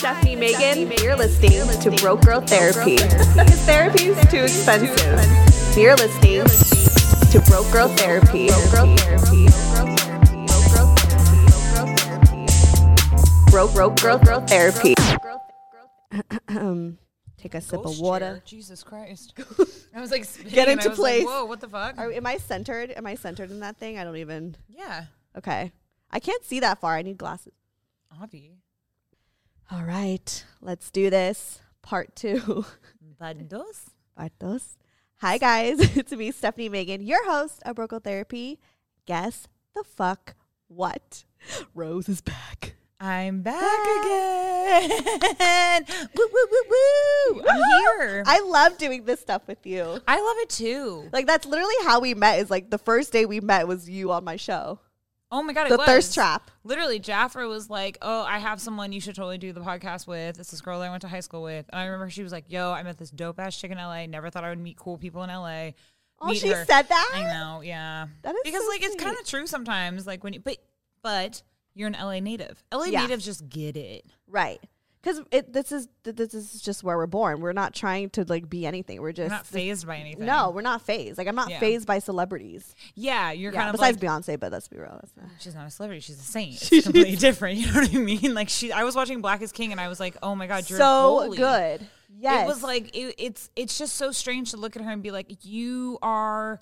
Hi, Stefanie Maegan. You're listening to Broke Girl Therapy. Because therapy is too expensive. You're listening to Broke Girl Therapy. Broke Broke Girl Girl Therapy. Take a sip of water. Jesus Christ. I was like, Get into I was like, place. Whoa, what the fuck? Am I centered? Am I centered in that thing? I don't even. yeah, Okay. I can't see that far. I need glasses. Avi. All right. Let's do this. Part two. Bandos. Bartos. Hi guys, it's me, Stefanie Maegan, your host of Broke Girl Therapy. Guess the fuck what? Rose is back. I'm back again. woo, woo, woo, woo. I'm here. I love doing this stuff with you. I love it too. Like that's literally how we met. Is like the first day we met was you on my show, Oh my God, it The. Thirst Trap. Literally, Jaffer was like, "Oh, I have someone you should totally do the podcast with. It's this girl I went to high school with." And I remember she was like, "Yo, I met this dope ass chick in LA. Never thought I would meet cool people in LA." Oh, she her." said that. I know, yeah. That is because so like it's kind of true sometimes. Like when you, but but you're an LA native. LA Yeah. natives just get it. Right. Because it this is this is just where we're born. We're not trying to like be anything. We're just not fazed by anything. no. We're not fazed. Like I'm not Yeah. fazed by celebrities. Yeah, you're Yeah. kind of Besides like Beyonce, but let's be real. She's not a celebrity. She's a saint. It's completely different. You know what I mean? Like she, I was watching Black is King, and I was like, oh my god, you're so holy. good. Yes. It was like it, it's it's just so strange to look at her and be like, you are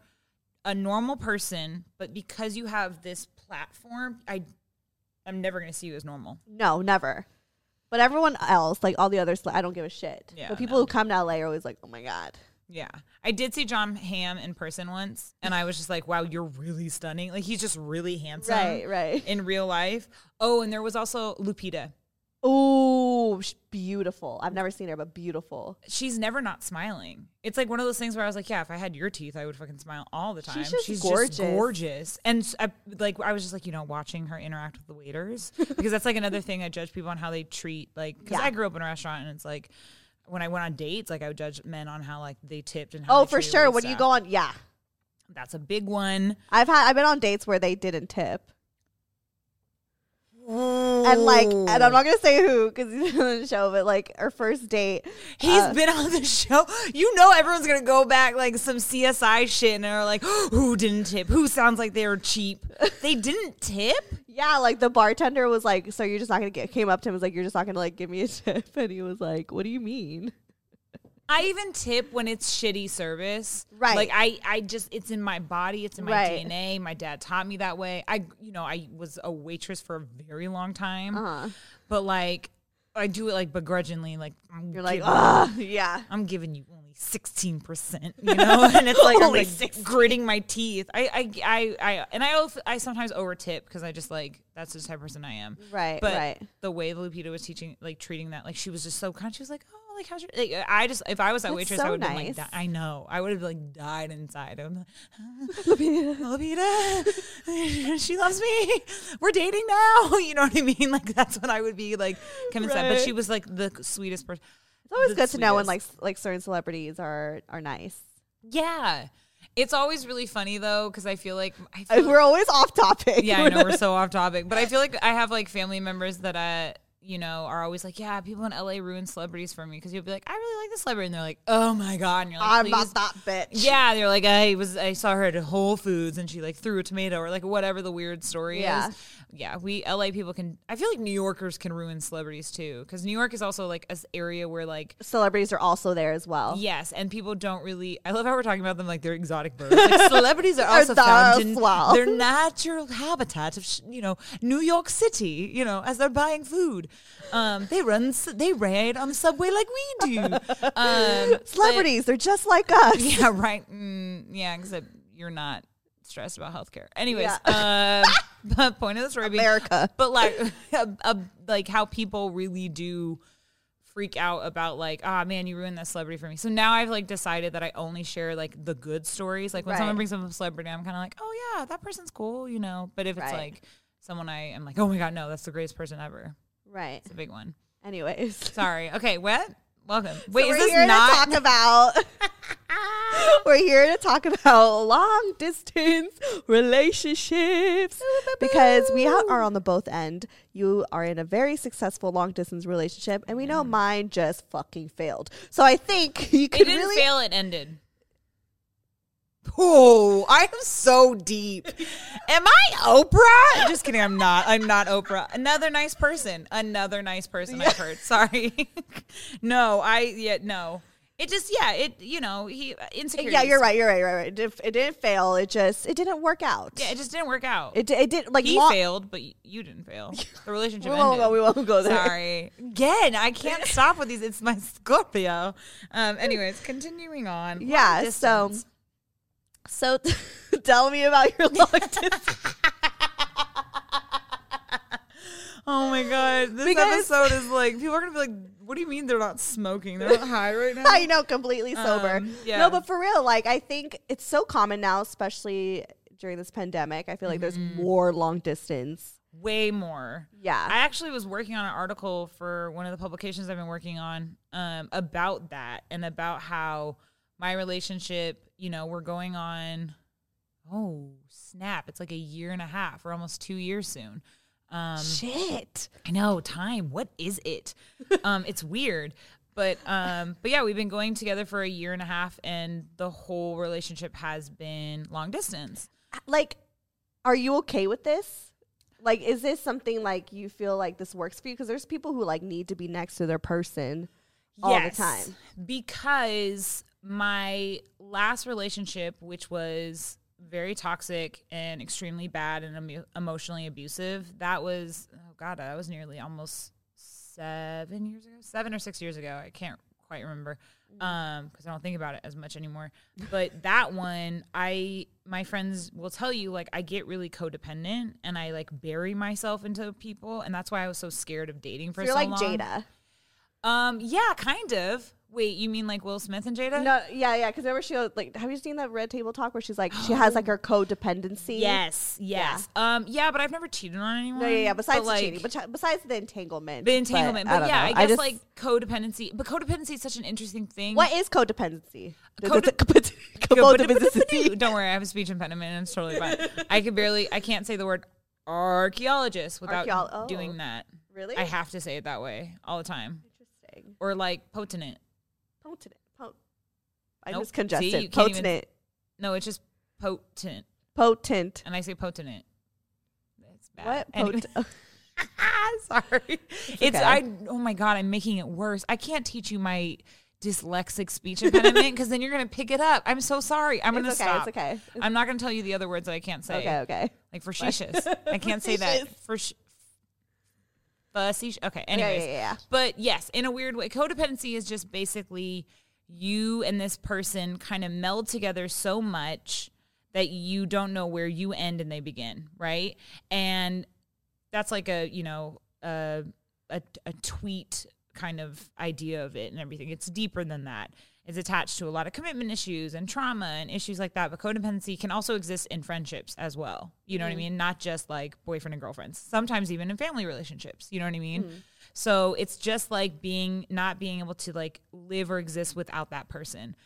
a normal person, but because you have this platform, I I'm never gonna see you as normal. No, never. But everyone else, like all the others, I don't give a shit. Yeah, but people no. who come to LA are always like, oh my God. Yeah. I did see Jon Hamm in person once, and I was just like, wow, you're really stunning. Like he's just really handsome. Right, right. In real life. Oh, and there was also Lupita. Sh- beautiful. I've never seen her, but beautiful. She's never not smiling. It's like one of those things where I was like, yeah, if I had your teeth, I would fucking smile all the time. She's just gorgeous. gorgeous. And I, like, I was just like, you know, watching her interact with the waiters because that's like another thing I judge people on how they treat, like, because Yeah. I grew up in a restaurant and it's like, when I went on dates, like I would judge men on how like they tipped and how Oh, for sure. When you go on, yeah. that's a big one. I've had, I've been on dates where they didn't tip. And like, and I'm not gonna say who because he's on the show, but like our first date, He's uh, been on the show. You know, everyone's gonna go back like some CSI shit, and they're like, "Who didn't tip? Who sounds like they were cheap? They didn't tip." yeah, like the bartender was like, "So you're just not gonna get?" Came up to him was like, "You're just not gonna like give me a tip," and he was like, "What do you mean?" I even tip when it's shitty service. Right. Like I, I just it's in my body, it's in my Right. DNA. My dad taught me that way. I you know, I was a waitress for a very long time. Uh-huh. But like I do it like begrudgingly, like I'm You're like, giving- ah, yeah. I'm giving you only sixteen percent, you know, and it's like I'm Only like gritting my teeth. I, I, I, I and I, also, I sometimes over tip because I just like that's the type of person I am. Right, But right. the way Lupita was teaching, like treating that, like she was just so kind. She was like, oh, like how's your? Like, I just if I was that That's waitress, so I would have been nice. like, I know, I would have like died inside. I'm like, she loves me. We're dating now. You know what I mean? Like that's what I would be like convinced. that. But she was like the sweetest person. It's always good to know when like like certain celebrities are are nice. Yeah. It's always really funny though, because I feel like I Uh, feel We're always off topic. yeah, I know we're so off topic, but I feel like I have like family members that uh you know are always like, yeah, people in LA ruin celebrities for me because you'll be like, I really like this celebrity, and they're like, oh my god, and you're like, I'm not that bitch. Yeah, they're like, I was, I saw her at Whole Foods and she like threw a tomato or like whatever the weird story Yeah. is. Yeah, we LA people can. I feel like New Yorkers can ruin celebrities too because New York is also like an area where like Celebrities are also there as well. Yes, and people don't really. I love how we're talking about them like they're exotic birds. Like celebrities are also found in well. their natural habitat of you know New York City. You know, as they're buying food, um, they run. They ride on the subway like we do. Um, but- Celebrities, they're just like us. yeah, right. Mm, yeah, except you're not stressed about healthcare. Anyways, um, but point of the story being, America. but like, like how people really do freak out about like, ah, man, you ruined that celebrity for me. So now I've like decided that I only share like the good stories. Like when Right. someone brings up a celebrity, I'm kind of like, oh yeah, that person's cool, you know. But if it's Right. like someone I am like, oh my god, no, that's the greatest person ever. Right. It's a big one. Anyways. Sorry. Okay, what? Welcome. Wait, So is we're this here not? to talk about we're here to talk about long distance relationships because we are on the both end you are in a very successful long distance relationship and we know mine just fucking failed so i think you it could didn't really fail. It ended. Oh, I am so deep. Am I Oprah? Just kidding. I'm not. I'm not Oprah. Another nice person. Another nice person. I've heard. Sorry. no, I yeah no. It just yeah. It you know he insecure. yeah you're right you're right you're right it didn't, it didn't fail it just it didn't work out Yeah, it just didn't work out. it, it did like he long- failed, but you didn't fail. The relationship we won't ended. go we won't go there Sorry. Again, I can't stop with these. It's my Scorpio. Um. Anyways, continuing on. Long Yeah, so- distance. So tell me about your long distance Oh my god, this Because- episode is like people are gonna be like, "What do you mean they're not smoking? They're not high right now." I know, completely sober. Um, yeah. No, but for real, like I think it's so common now, especially during this pandemic. I feel like there's Mm-hmm. more long distance. Way more. Yeah. I actually was working on an article for one of the publications I've been working on um, about that and about how my relationship, you know, we're going on. Oh snap! It's like a year and a half. We're almost two years soon. Um, Shit. I know time. What is it? um, it's weird, but um, but yeah, we've been going together for a year and a half, and the whole relationship has been long distance. Like, are you okay with this? Like, is this something like you feel like this works for you? Because there's people who like need to be next to their person all Yes, the time. because my last relationship, which was very toxic and extremely bad and emo- emotionally abusive, that was oh god, that was nearly almost seven years ago, seven or six years ago. I can't quite remember um because I don't think about it as much anymore. But that one, I my friends will tell you like I get really codependent and I like bury myself into people, and that's why I was so scared of dating for You're so like long. Jada. Um, yeah, kind of. Wait, you mean like Will Smith and Jada? No, yeah, yeah. Because remember, she like, have you seen that Red Table Talk where she's like, she has like her codependency? Yes, yes. Um, yeah, but I've never cheated on anyone. No, yeah, yeah. Besides But, like, cheating, but besides the entanglement, the entanglement. But, don't yeah, know. I guess just- like codependency. But codependency is such an interesting thing. what is codependency? Code- Codependency. Don't worry, I have a speech impediment and it's totally fine. I can barely, I can't say the word archaeologist without oh. doing that. Really? I have to say it that way all the time. Interesting. Or like potent. Potent. Po- I Nope. just congested. See, can't even- potent. No, it's just potent. Potent. And I say potent. It's bad. What? Anyway. Pot- oh. Sorry. It's, okay. I oh my god, I'm making it worse. I can't teach you my dyslexic speech impediment because then you're gonna pick it up. I'm so sorry. I'm gonna It's okay, it's stop. okay. I'm not gonna tell you the other words that I can't say. okay, okay. Like facetious. I can't say that. Facetious. For facetious. Okay. Yeah, yeah, yeah. But yes, in a weird way, codependency is just basically you and this person kind of meld together so much that you don't know where you end and they begin, right? And that's like a, you know, a a, a tweet kind of idea of it and everything. It's deeper than that. It's attached to a lot of commitment issues and trauma and issues like that. But codependency can also exist in friendships as well. You know what I mm. mean? Not just like boyfriend and girlfriends. Sometimes even in family relationships. You know what I mean? Mm. So it's just like being not being able to like live or exist without that person.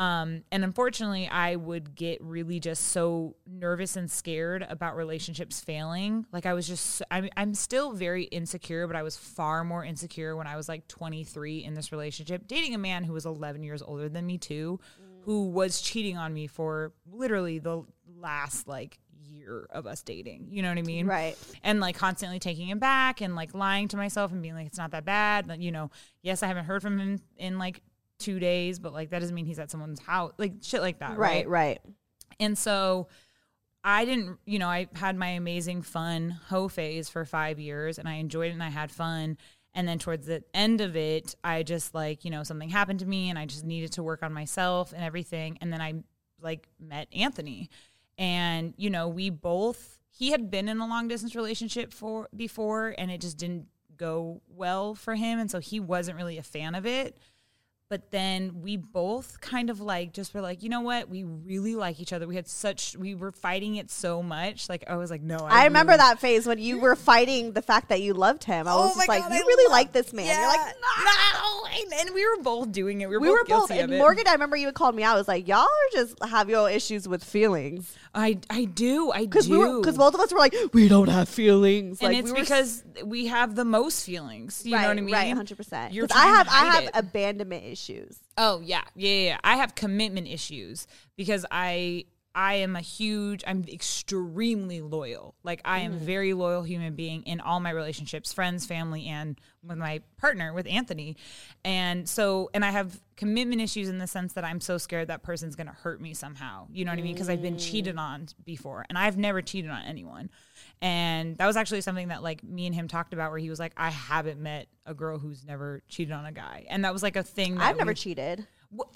Um, and unfortunately, I would get really just so nervous and scared about relationships failing. Like I was just, I'm, I'm still very insecure, but I was far more insecure when I was like 23 in this relationship, dating a man who was 11 years older than me too, who was cheating on me for literally the last like year of us dating. You know what I mean? Right. and like constantly taking him back and like lying to myself and being like it's not that bad Like, you know yes i haven't heard from him in like two days but like that doesn't mean he's at someone's house like shit like that Right, right, right. and so i didn't you know i had my amazing fun hoe phase for five years and i enjoyed it and i had fun and then towards the end of it i just like you know something happened to me and i just needed to work on myself and everything and then i like met anthony and you know we both he had been in a long distance relationship for before and it just didn't go well for him. And so he wasn't really a fan of it. But then we both kind of like just were like, you know what? We really like each other. We had such, we were fighting it so much. Like, I was like, no, I remember really- that phase when you were fighting the fact that you loved him. I oh was Oh my just like, God, you I really love- like this man. You're like, no. And, and we were both doing it. We were we both were both. And. Morgan, I remember you had called me out. I was like, y'all are just have your issues with feelings I, I do. I because do. we because both of us were like, we don't have feelings. and like, it's we were because we have the most feelings. You right, know what I mean? Right, hundred percent. I have I have it. abandonment issues. Oh yeah, yeah, yeah, yeah. I have commitment issues because I I am a huge I'm extremely loyal. Like I Mm. am a very loyal human being in all my relationships, friends, family and with my partner with Anthony. And so and I have commitment issues in the sense that I'm so scared that person's going to hurt me somehow. You know what I mean? Because I've been cheated Mm. on before and I've never cheated on anyone. And that was actually something that like me and him talked about where he was like I haven't met a girl who's never cheated on a guy. And that was like a thing that I've never we- cheated.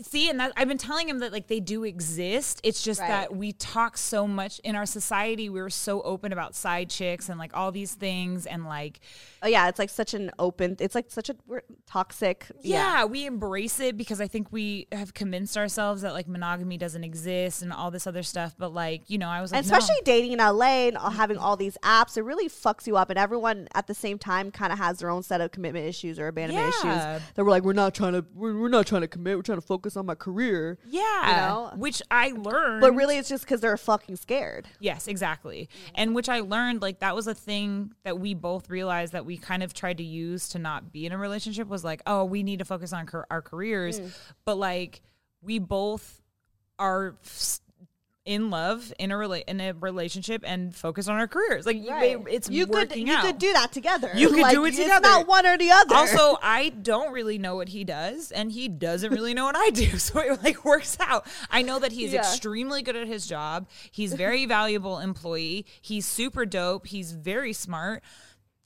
See, and that I've been telling him that like they do exist. It's just Right. that we talk so much in our society. We were so open about side chicks and like all these things, and like Oh yeah, it's like such an open. It's like such a we're toxic. yeah, we embrace it because I think we have convinced ourselves that like monogamy doesn't exist and all this other stuff. But like you know, I was like, and no. especially dating in LA and having all these apps, it really fucks you up. And everyone at the same time kind of has their own set of commitment issues or abandonment Yeah. issues. That we're like, we're not trying to, we're, we're not trying to commit. We're trying to focus on my career. yeah, know? which I learned. But really, it's just because they're fucking scared. Yes, exactly. And which I learned like that was a thing that we both realized that we kind of tried to use to not be in a relationship was like, oh, we need to focus on car- our careers. Mm. But like we both are s- in love in a rela- in a relationship and focus on our careers. Like you- it's you could you out. could do that together. You could Like, do it It's together. not one or the other. also, I don't really know what he does, and he doesn't really know what I do. So it like works out. I know that he's Yeah. extremely good at his job. He's very valuable employee. He's super dope. He's very smart.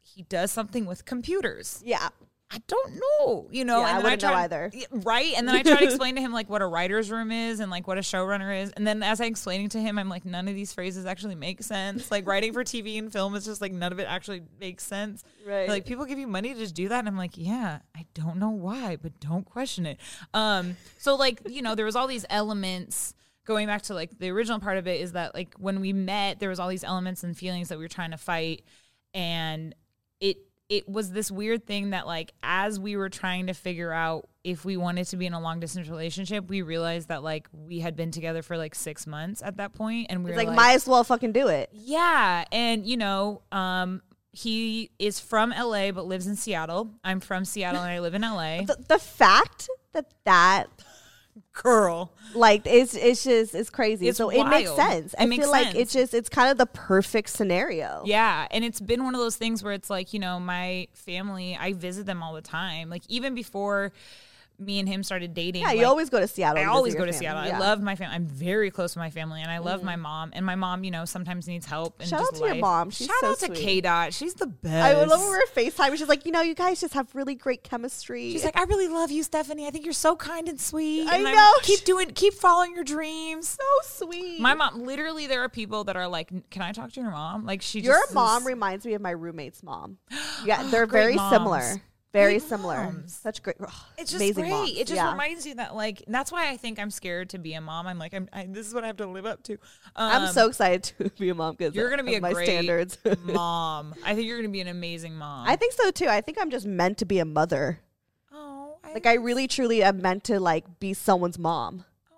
He does something with computers. yeah. I don't know, you know. Yeah, I and then wouldn't know either. Right? And then I try to explain to him like what a writer's room is and like what a showrunner is. And then as I'm explaining to him, I'm like, none of these phrases actually make sense. Like writing for TV and film is just like none of it actually makes sense. Right. Like people give you money to just do that, and I'm like, yeah, I don't know why, but don't question it. Um, so like you know, there was all these elements going back to like the original part of it is that like when we met, there was all these elements and feelings that we were trying to fight, and it it was this weird thing that like as we were trying to figure out if we wanted to be in a long distance relationship, we realized that like we had been together for like six months at that point, and we It's were like, might as well fucking do it. yeah, and you know, um, he is from LA but lives in Seattle. I'm from Seattle and I live in LA. The, the fact that that Girl, like it's it's just it's crazy. It's so it makes wild. sense. It I makes feel like it's just it's kind of the perfect scenario. yeah, and it's been one of those things where it's like you know, my family, I visit them all the time. Like even before me and him started dating. Yeah, you always go to Seattle. I always go to family. Seattle. Yeah. I love my family. I'm very close to my family, and I love my mm. mom. And my mom, you know, sometimes needs help. And Shout just out to your mom. She's Shout so out to. K Dot. She's the best. I love when we were FaceTime. She's like, you know, you guys just have really great chemistry. She's like, I really love you, Stefanie. I think you're so kind and sweet. I and I'm- know. Keep doing, keep following your dreams. so sweet. My mom, literally, there are people that are like, "Can I talk to your mom?" Like she. Your mom is- reminds me of my roommate's mom. Yeah, they're very moms. similar. Very similar. Such great. ugh, It's just amazing great. moms. It just Yeah. reminds you that, like, that's why I think I'm scared to be a mom. I'm like, I'm. I, this is what I have to live up to. Um, I'm so excited to be a mom because You're gonna be a my great standards. mom. I think you're gonna be an amazing mom. I think so too. I think I'm just meant to be a mother. Oh, I Like I really truly am meant to like be someone's mom. oh,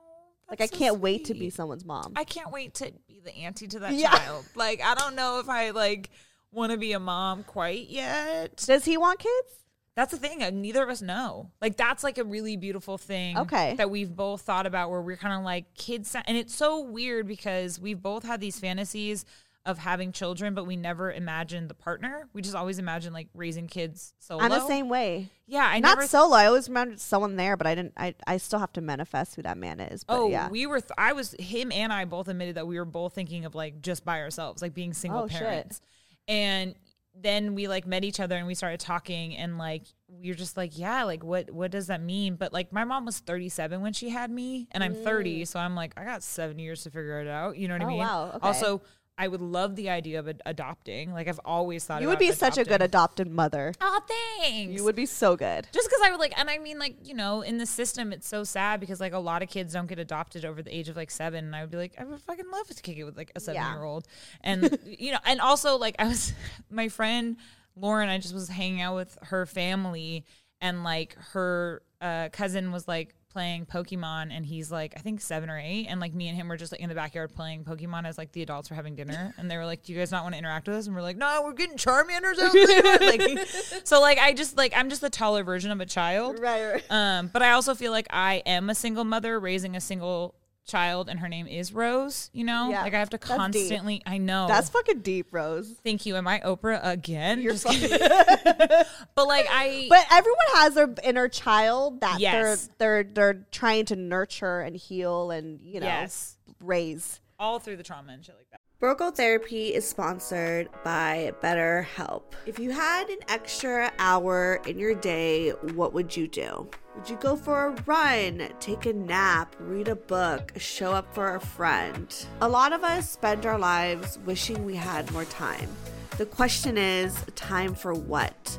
Like I that's so can't wait to be sweet. someone's mom. I can't wait to be the auntie to that Yeah. child. Like I don't know if I like want to be a mom quite yet. Does he want kids? That's the thing. Neither of us know. Like that's like a really beautiful thing. Okay. That we've both thought about where we're kind of like kids, and it's so weird because we've both had these fantasies of having children, but we never imagined the partner. We just always imagined like raising kids solo. I'm the same way. Yeah, I Not never. solo. I always remembered someone there, but I didn't. I, I still have to manifest who that man is. But Oh, yeah. we were. Th- I was. Him and I both admitted that we were both thinking of like just by ourselves, like being single Oh, shit. parents. And then we like met each other and we started talking, and like we were just like, yeah, like what what does that mean? But like my mom was 37 when she had me, and I'm 30, so I'm like, I got seven years to figure it out. You know what I Mm. Oh, mean? wow, okay. Also. I would love the idea of ad- adopting. Like I've always thought You would be such a good adopted mother. Oh, thanks. You would be so good. just because I would like, and I mean, like, you know, in the system, it's so sad because like a lot of kids don't get adopted over the age of like seven. And I would be like, I would fucking love to kick it with like a seven year old. And, you know, and also like I was, my friend Lauren, I just was hanging out with her family and like her uh, cousin was like, playing Pokemon and he's like I think seven or eight and like me and him were just like in the backyard playing Pokemon as like the adults were having dinner and they were like do you guys not want to interact with us? And we're like no we're getting Charmanders out there. Like so like I just like I'm just the taller version of a child. Right, right. um but I also feel like I am a single mother raising a single child and her name is Rose you know? Yeah, like I have to constantly I know. That's fucking deep, Rose. thank you. Am I Oprah again? You're Just fucking- but like I But everyone has their inner child that Yes. they're they're they're trying to nurture and heal and you know yes. raise. all through the trauma and shit like that Broke Girl Therapy is sponsored by BetterHelp. If you had an extra hour in your day, what would you do? Would you go for a run, take a nap, read a book, show up for a friend? A lot of us spend our lives wishing we had more time. The question is, time for what?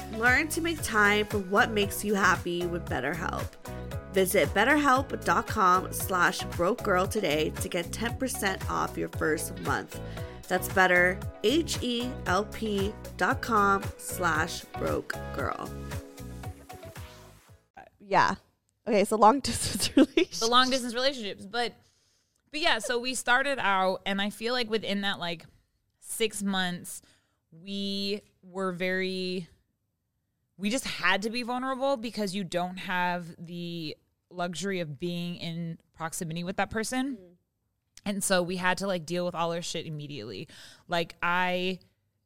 Learn to make time for what makes you happy with BetterHelp. Visit betterhelp.com slash broke girl today to get 10% off your first month. That's better, H-E-L-P dot com slash broke girl. Yeah. Okay, so long distance relationship. the long distance relationships. But but yeah, so we started out and I feel like within that like six months, we were very we just had to be vulnerable because you don't have the luxury of being in proximity with that person. Mm-hmm. And so we had to like deal with all our shit immediately. Like I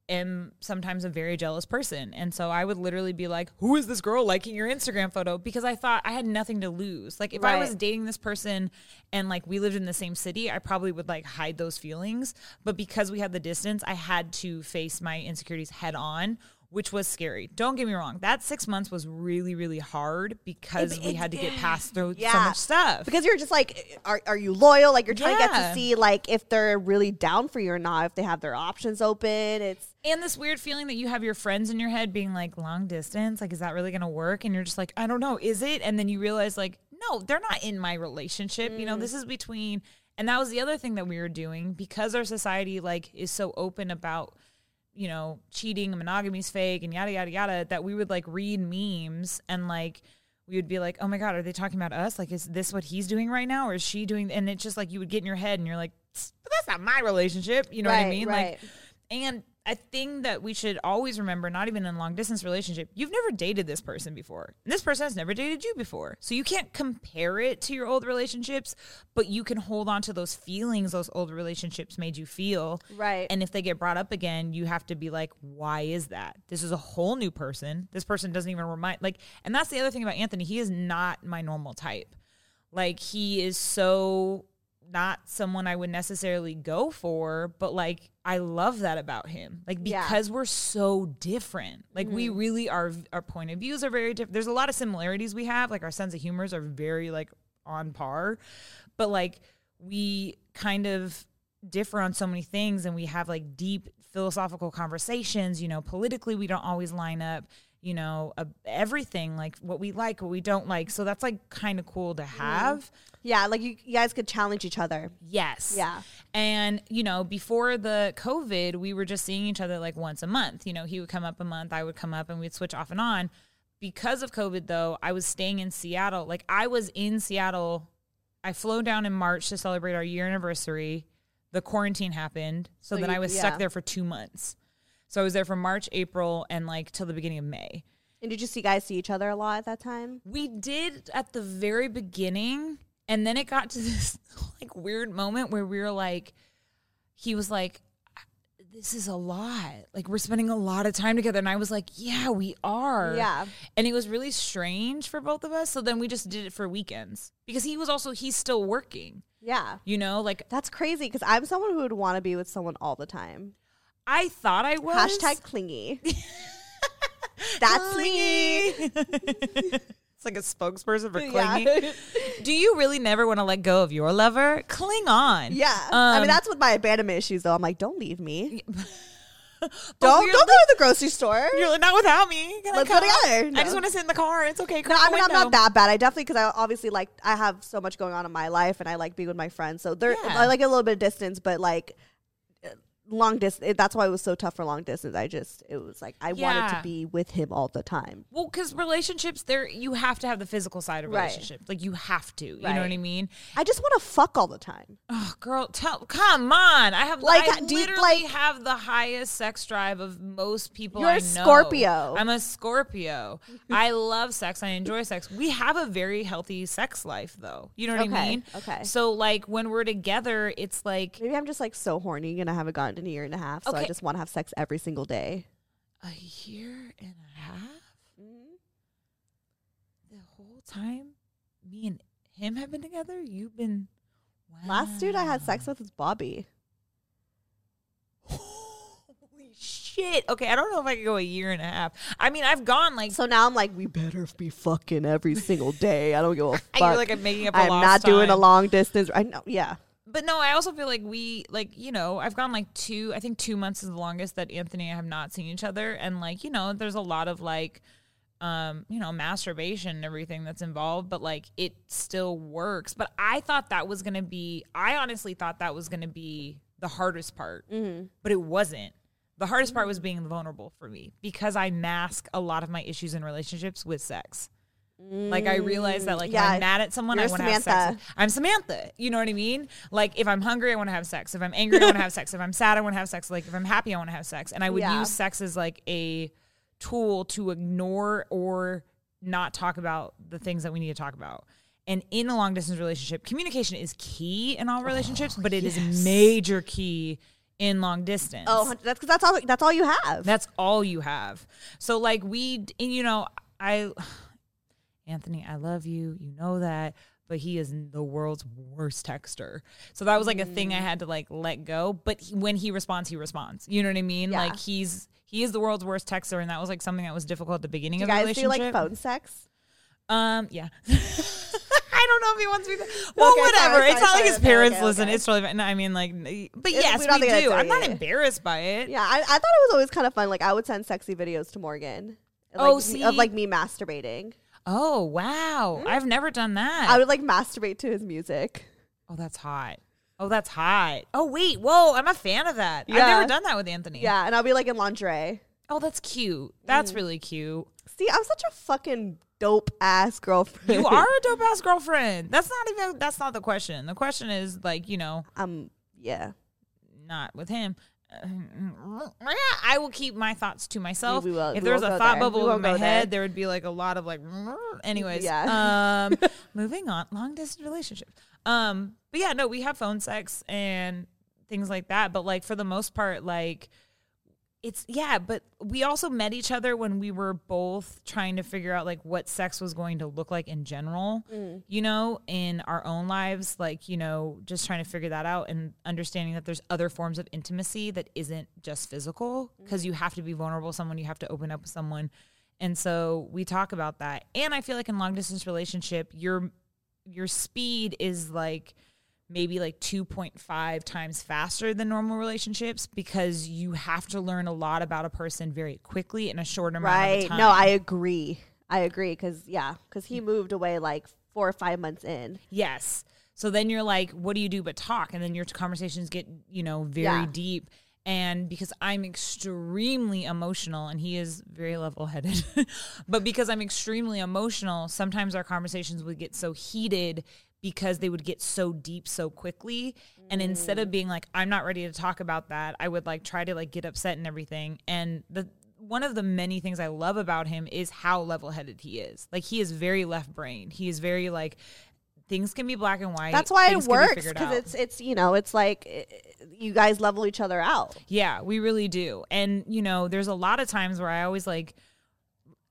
am sometimes a very jealous person. And so I would literally be like, Who is this girl liking your Instagram photo? Because I thought I had nothing to lose. Like if I was dating this person and like we lived in the same city, I probably would like hide those feelings. But because we had the distance, I had to face my insecurities head on. Which was scary. Don't get me wrong. That six months was really, really hard because It- we it- had to get past through so much stuff. because you're just like, are, are you loyal? Like you're trying to get to see like if they're really down for you or not, if they have their options open. It's And this weird feeling that you have your friends in your head being like, long distance, like, is that really gonna work? And you're just like, I don't know, is it? And then you realize, like, no, they're not in my relationship. You know, mm. this is between, and that was the other thing that we were doing because our society, like, is so open about, you know, cheating, monogamy's fake, and yada, yada, yada, that we would like read memes and like, we would be like, oh my God, are they talking about us? Like, is this what he's doing right now? Or is she doing? And it's just like, you would get in your head and you're like, but that's not my relationship. You know what I mean? right. Like, and a thing that we should always remember, not even in a long distance relationship, you've never dated this person before. And this person has never dated you before. So you can't compare it to your old relationships, but you can hold on to those feelings those old relationships made you feel. Right. And if they get brought up again, you have to be like, why is that? This is a whole new person. This person doesn't even remind like and that's the other thing about Anthony. He is not my normal type. Like he is so not someone I would necessarily go for, but like I love that about him. Like Yeah. because we're so different. Like we mm-hmm. really are our point of views are very different. There's a lot of similarities we have. Like our sense of humors are very like on par. But like we kind of differ on so many things and we have like deep philosophical conversations, you know, politically we don't always line up, you know, uh, everything like what we like, what we don't like. So that's like kind of cool to have. Yeah, like you, you guys could challenge each other. Yes. Yeah. And, you know, before the COVID, we were just seeing each other like once a month. You know, he would come up a month, I would come up, and we'd switch off and on. Because of COVID, though, I was staying in Seattle. Like, I was in Seattle. I flew down in March to celebrate our year anniversary. The quarantine happened. So, So then you- I was yeah. stuck there for two months. So I was there from March, April, and like till the beginning of May. And did you see guys see each other a lot at that time? We did at the very beginning, and then it got to this like weird moment where we were like, he was like, "This is a lot. Like we're spending a lot of time together," and I was like, "Yeah, we are." Yeah. and it was really strange for both of us. So then we just did it for weekends because he was also he's still working. Yeah. You know, like That's crazy because I'm someone who would want to be with someone all the time. I thought I was Hashtag clingy. That's clingy. it's like a spokesperson for Yeah. clingy. Do you really never want to let go of your lover? Cling on. Yeah. I Um, mean, that's with my abandonment issues, though. I'm like, don't leave me. Don't, don't go to the grocery store. You're like, not without me. Can I Let's go come? together. I just want to sit in the car. It's okay. No, I the mean, I'm not that bad. I definitely, because I obviously like, I have so much going on in my life and I like being with my friends. So there, Yeah. I like a little bit of distance, but like, long distance. That's why it was so tough for long distance. I just, it was like, I wanted to be with him all the time. Well, because relationships, there you have to have the physical side of Right. relationships. Like you have to. You know what I mean? I just want to fuck all the time. Oh, girl, tell come on. I have Like, I do you- literally like- have the highest sex drive of most people. You're I a. Scorpio. I'm a Scorpio. I love sex. I enjoy sex. We have a very healthy sex life, though. You know what I mean? okay. So like when we're together, it's like Maybe I'm just like so horny and I haven't gotten in a year and a half. So I Okay. just want to have sex every single day. a year and a half. Mm-hmm. The whole time, me and him have been together. You've been. Last dude I had sex with was Bobby. Holy shit. Okay, I don't know if I could go a year and a half. I mean, I've gone like. So now I'm like, we better be fucking every single day. I don't give a fuck. You're like I'm making up. a I'm lost not doing a time. long distance. I know. Yeah. But no, I also feel like we like you know I've gone like two. I think two months is the longest that Anthony and I have not seen each other, and like you know there's a lot of like um you know masturbation and everything that's involved but like it still works. But i thought that was gonna be i honestly thought that was gonna be the hardest part but it wasn't. The hardest part was being vulnerable for me because i mask a lot of my issues in relationships with sex like I realized that like if I'm mad at someone, I you're want to have sex. I'm Samantha. You know what I mean? Like if I'm hungry, I want to have sex. If I'm angry, I want to have sex. If I'm sad, I want to have sex. Like if I'm happy, I want to have sex. And I would Yeah. use sex as like a tool to ignore or not talk about the things that we need to talk about. And in a long distance relationship, communication is key in all relationships, oh, but it is a major key in long distance. Oh, that's because that's all. That's all you have. That's all you have. So like we, and, you know, I, Anthony, I love you. You know that, but he is the world's worst texter. So that was like a thing I had to like let go. But he, when he responds, he responds. You know what I mean? Yeah. Like he's he is the world's worst texter, and that was like something that was difficult at the beginning Do of you the guys do relationship. like phone sex? Um, yeah. I don't know if he wants me to. Well, Okay, whatever. sorry, it's sorry, not like his parents okay, listen. okay. It's totally fine. No, I mean, like, but It- yes, we we, don't think that's do. I'm not yeah. embarrassed by it. Yeah, I, I thought it was always kind of fun. Like I would send sexy videos to Morgan. Like, Oh, of like me masturbating. Oh wow, I've never done that. I would like masturbate to his music. oh, that's hot. Oh, that's hot. Oh wait, whoa, I'm a fan of that. I've never done that with Anthony. Yeah, and I'll be like in lingerie. Oh, that's cute. That's Mm. really cute. See, I'm such a fucking dope ass girlfriend. You are a dope ass girlfriend. That's not even. That's not the question. The question is like you know, Um. Yeah. not with him. I will keep my thoughts to myself. We- will- if we there's won't a thought there. bubble in my head, there. there would be like a lot of like. Anyways, Yeah. um, moving on. Long distance relationships. Um, but yeah, no, we have phone sex and things like that. But like for the most part, like it's yeah. But we also met each other when we were both trying to figure out like what sex was going to look like in general. Mm. You know, in our own lives, like you know, just trying to figure that out and understanding that there's other forms of intimacy that isn't just physical mm. because you have to be vulnerable with someone, you have to open up with someone. And so we talk about that. And I feel like in long distance relationship, you're your speed is like maybe like 2.5 times faster than normal relationships because you have to learn a lot about a person very quickly in a short amount of time. Right. time. No, I agree. I agree because yeah, because he moved away like four or five months in. Yes. So then you're like, what do you do but talk? And then your conversations get, you know, very Yeah. deep. And because I'm extremely emotional and he is very level headed, but because I'm extremely emotional, sometimes our conversations would get so heated because they would get so deep so quickly. And instead of being like, I'm not ready to talk about that, I would like try to like get upset and everything. And the, one of the many things I love about him is how level headed he is. Like he is very left brained. He is very like things can be black and white. That's why it Things be works because out. it's it's you know it's like eh, you guys level each other out. Yeah, we really do. And you know, there's a lot of times where I always like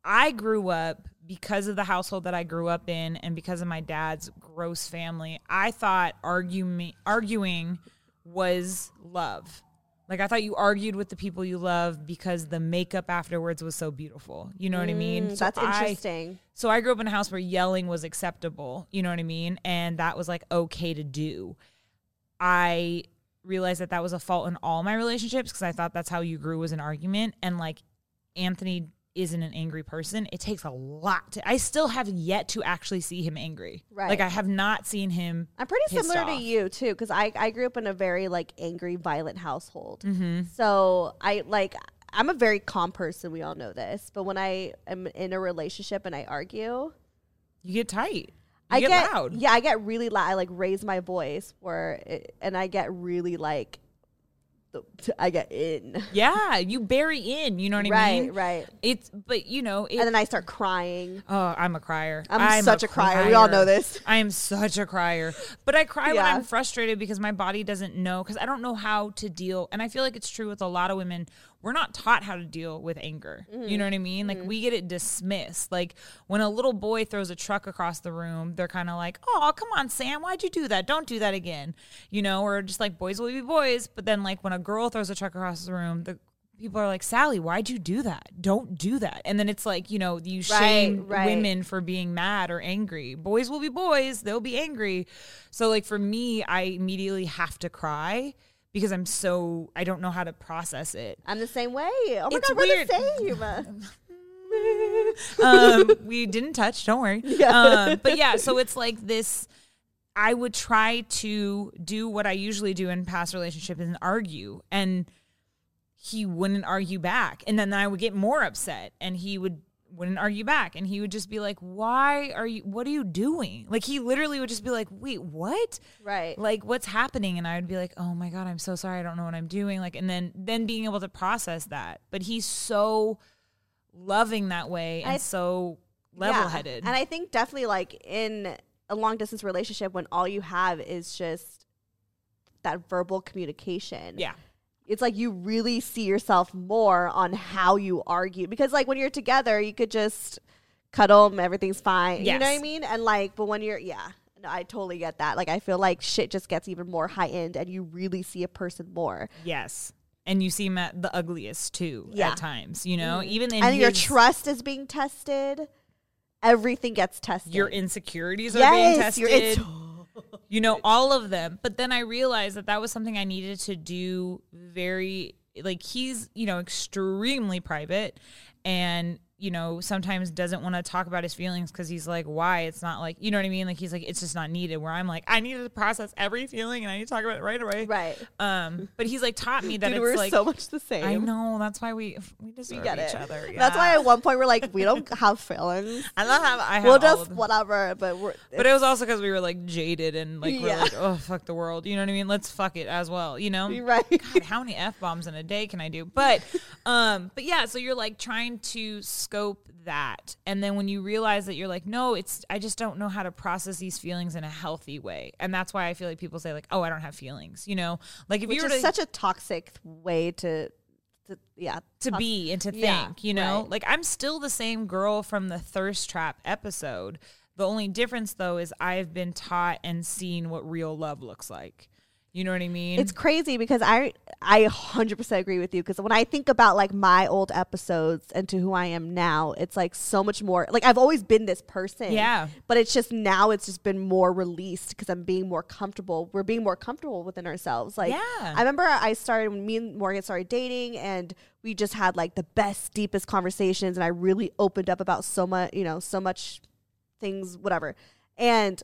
I grew up because of the household that I grew up in and because of my dad's gross family. I thought arguing arguing was love. Like I thought you argued with the people you love because the makeup afterwards was so beautiful. You know what I mean? Mm, So that's I- interesting. so I grew up in a house where yelling was acceptable, you know what I mean? And that was like okay to do. I realized that that was a fault in all my relationships because I thought that's how you grew was an argument. And like Anthony isn't an angry person. It takes a lot to, I still have yet to actually see him angry. Right. Like I have not seen him. I'm pretty similar off. to you too, because I I grew up in a very like angry, violent household. Mm-hmm. So I like I'm a very calm person. We all know this, but when I am in a relationship and I argue, You get tight. You I get, get loud. yeah, I get really loud. I like raise my voice, where it, and I get really like, I get in. Yeah. You bury in. You know what I mean? right. right. It's, but you know, it, And then I start crying. Oh, I'm a crier. I'm such a crier. We all know this. I am such a crier. But I cry when I'm frustrated because my body doesn't know because I don't know how to deal. And I feel like it's true with a lot of women. We're not taught how to deal with anger. Mm-hmm. You know what I mean? Like we get it dismissed. Like when a little boy throws a truck across the room, they're kind of like, "Oh, come on, Sam, why'd you do that? Don't do that again." You know, or just like boys will be boys. But then like when a girl throws a truck across the room, the people are like, Sally, why'd you do that? Don't do that. And then it's like, you know, you shame right. women for being mad or angry. Boys will be boys, they'll be angry. So, like, for me, I immediately have to cry because I'm so, I don't know how to process it. I'm the same way. Oh my It's god, weird. we're the same. um, we didn't touch, don't worry. Um, but yeah, so it's like this. I would try to do what I usually do in past relationships and argue, and he wouldn't argue back, and then I would get more upset, and he would wouldn't argue back, and he would just be like, "Why are you? What are you doing?" Like he literally would just be like, "Wait, what?" right. like what's happening and i would be like oh my god i'm so sorry i don't know what i'm doing like and then then being able to process that but he's so loving that way and I- so level-headed And I think definitely like in a long distance relationship when all you have is just that verbal communication. yeah It's like you really see yourself more on how you argue because like when you're together you could just cuddle and everything's fine. You know what I mean? And like but when you're yeah. No, I totally get that. Like I feel like shit just gets even more high end and you really see a person more. yes and you see him at the ugliest too Yeah. at times you know mm. even in and your trust is being tested. Everything gets tested. your insecurities are being yes, tested you know all of them. But then i realized that that was something i needed to do very like he's you know extremely private. And you know sometimes doesn't want to talk about his feelings because he's like why it's not like you know what i mean like he's like it's just not needed where i'm like i need to process every feeling and i need to talk about it right away right. um but he's like taught me that Dude, it's we're like so much the same. i know that's why we we We get each it. other That's why at one point we're like, we don't have feelings. i don't have i have We'll just whatever. But we're But it was also because we were like jaded and like we're Yeah. like, oh fuck the world. You know what I mean? Let's fuck it as well. You know? Right. God, how many f bombs in a day can I do? But, um, but yeah. So you're like trying to scope that, and then when you realize that you're like, no, it's I just don't know how to process these feelings in a healthy way, and that's why I feel like people say like, oh, I don't have feelings. You know, like if which you're to such a toxic way to, to yeah, to be and to think, Yeah, you know? right. Like I'm still the same girl from the thirst trap episode. The only difference though is I've been taught and seen what real love looks like. You know what I mean? It's crazy because I I 100% agree with you because when I think about like my old episodes and to who I am now, it's like so much more. Like I've always been this person. Yeah. But it's just now it's just been more released because I'm being more comfortable. We're being more comfortable within ourselves. Like Yeah. I remember I started when me and Morgan started dating and we just had like the best, deepest conversations and I really opened up about so much, you know, so much things, whatever. And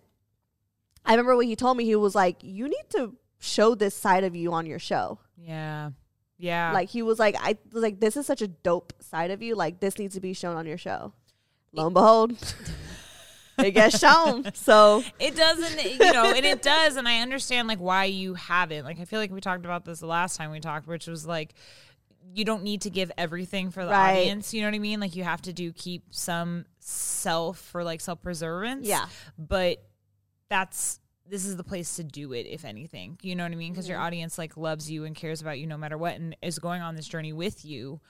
I remember when he told me he was like, You need to show this side of you on your show. yeah. Yeah. Like he was like, I was like, this is such a dope side of you. Like this needs to be shown on your show. Lo and behold, it gets shown. So it doesn't you know and it does and i understand like why you haven't like i feel like we talked about this the last time we talked which was like you don't need to give everything for the Right. audience you know what i mean like you have to do keep some self for like self-preservance Yeah. but that's this is the place to do it if anything. You know what i mean? Because Mm-hmm. your audience like loves you and cares about you no matter what and is going on this journey with you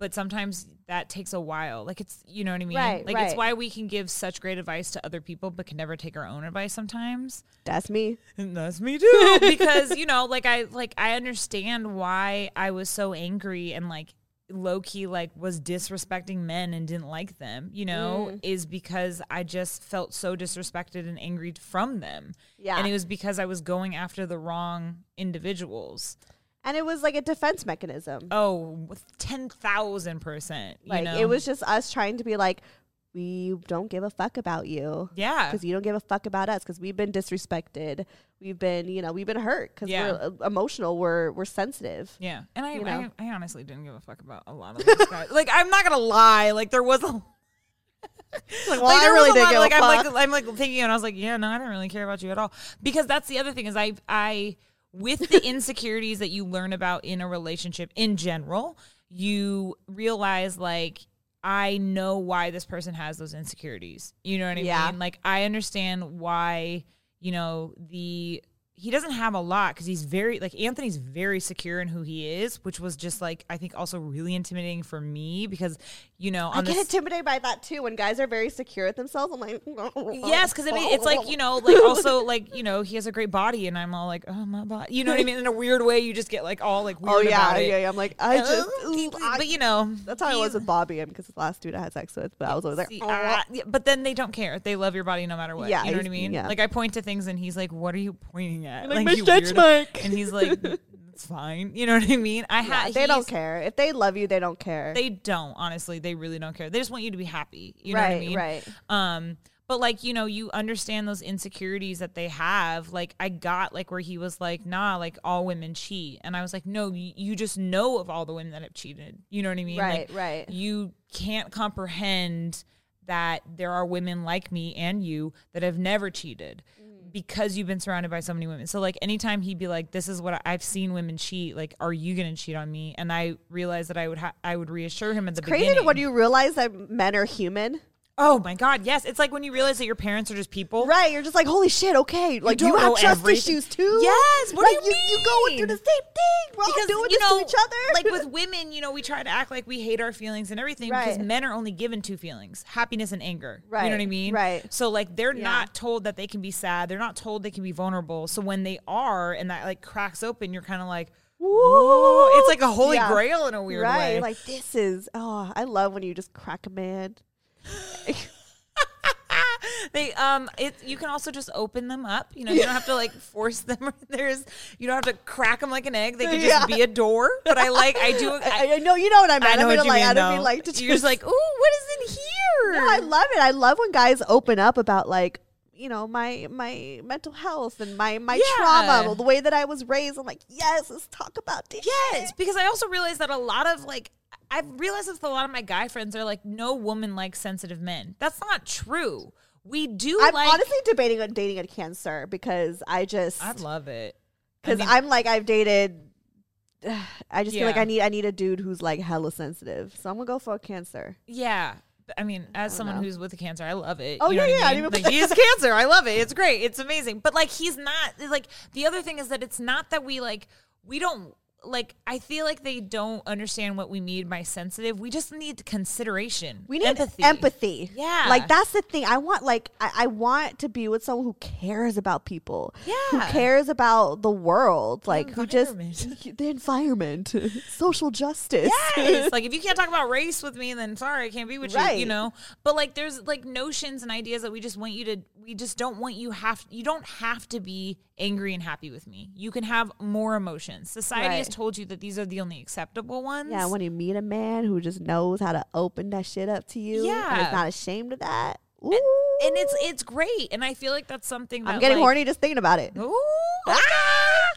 but sometimes that takes a while. Like it's you know what i mean? Right, like it's why we can give such great advice to other people but can never take our own advice sometimes. That's me. and that's me too because you know like i like i understand why i was so angry and like low key like was disrespecting men and didn't like them you know Mm. is because i just felt so disrespected and angry from them Yeah. and it was because i was going after the wrong individuals And it was like a defense mechanism. oh 10,000% you like know it was just us trying to be like, we don't give a fuck about you. yeah Because you don't give a fuck about us. Because we've been disrespected. We've been, you know, we've been hurt. Because Yeah. we're uh, emotional. We're we're sensitive. yeah and I, you know? I i honestly didn't give a fuck about a lot of those guys like i'm not gonna lie like there was a Like, well, like, I really did lot, like I'm like I'm like thinking and I was like, yeah, no, I don't really care about you at all. Because that's the other thing is I I with the insecurities that you learn about in a relationship in general, you realize like I know why this person has those insecurities. You know what I Yeah. mean? Like I understand why, you know, the he doesn't have a lot because he's very like Anthony's very secure in who he is, which was just like I think also really intimidating for me because you know I get this intimidated by that too. When guys are very secure with themselves, I'm like, Yes, because I mean, it's like you know, like also like you know, he has a great body, and I'm all like, oh my body, you know what I mean? In a weird way, you just get like all like weird Oh yeah, about it. yeah, yeah. I'm like, I just, ooh, I- but you know, that's how I was with Bobby, because the last dude I had sex with. But I was always like, See, "Oh." uh, but then they don't care. They love your body no matter what. Yeah, you know what I mean? yeah. Like I point to things, and he's like, "What are you pointing at?" Like, my you stretch mark. and he's like, "It's fine." You know what I mean? I Yeah, have. they don't care. If they love you, they don't care. They don't. Honestly, they really don't care. They just want you to be happy. You know what I mean? right. Um, but like, you know, you understand those insecurities that they have. Like, I got like where he was like, nah, like all women cheat. And I was like, no, you, you just know of all the women that have cheated. You know what I mean? Right, Like, right. You can't comprehend that there are women like me and you that have never cheated. Because you've been surrounded by so many women. So like anytime he'd be like, "This is what I, I've seen women cheat. Like, are you gonna cheat on me?" And I realized that I would ha- I would reassure him at the Crazy beginning. when you realize that men are human. Oh my god, yes! It's like when you realize that your parents are just people. Right, you're just like, holy shit, okay. Like you, don't have trust everything. issues too. Yes, what do like, you You going mean? through the same thing. We're all doing this to each other. like with women, you know, we try to act like we hate our feelings and everything because men are only given two feelings: happiness and anger. Right. You know what I mean? right. So like they're Yeah. not told that they can be sad. They're not told they can be vulnerable. So when they are, and that like cracks open, you're kind of like, Whoa. it's like a holy Yeah. grail in a weird right. way. Like this is oh, I love when you just crack a man. they um it you can also just open them up you know you don't have to like force them there's you don't have to crack them like an egg they could just Yeah. be a door but i like i do I, I know you know what I meant. I know mean what you like, mean. I don't mean like to You're just like, ooh, what is in here? No, I love it. I love when guys open up about like you know my my mental health and my my Yeah. trauma, the way that I was raised. I'm like, yes, let's talk about this. yes, because I also realized that a lot of like I've realized with a lot of my guy friends are like, no woman likes sensitive men. That's not true. We do I'm like. honestly debating on dating a cancer because I just I'd love it because I mean- I'm like I've dated. I just feel like I need I need a dude who's like hella sensitive, so I'm gonna go for a cancer. Yeah. I mean, as don't someone know. who's with a cancer, I love it. Oh, You know yeah, yeah, I I mean? didn't Like, he has cancer. I love it. It's great. It's amazing. But like, he's not like the other thing is that it's not that we like we don't like I feel like they don't understand what we mean by sensitive. We just need consideration. We need empathy. empathy. Yeah. Like that's the thing. I want like I, I want to be with someone who cares about people. Yeah. Who cares about the world. Like who just the environment. social justice. Yes. like if you can't talk about race with me, then sorry, I can't be with you. You know. But like there's like notions and ideas that we just want you to. We just don't want you have. You don't have to be angry and happy with me. You can have more emotions. Society has told you that these are the only acceptable ones. Yeah, when you meet a man who just knows how to open that shit up to you, and Yeah. is not ashamed of that. Ooh. and it's it's great, and I feel like that's something that I'm getting like, horny just thinking about it. Ooh, okay.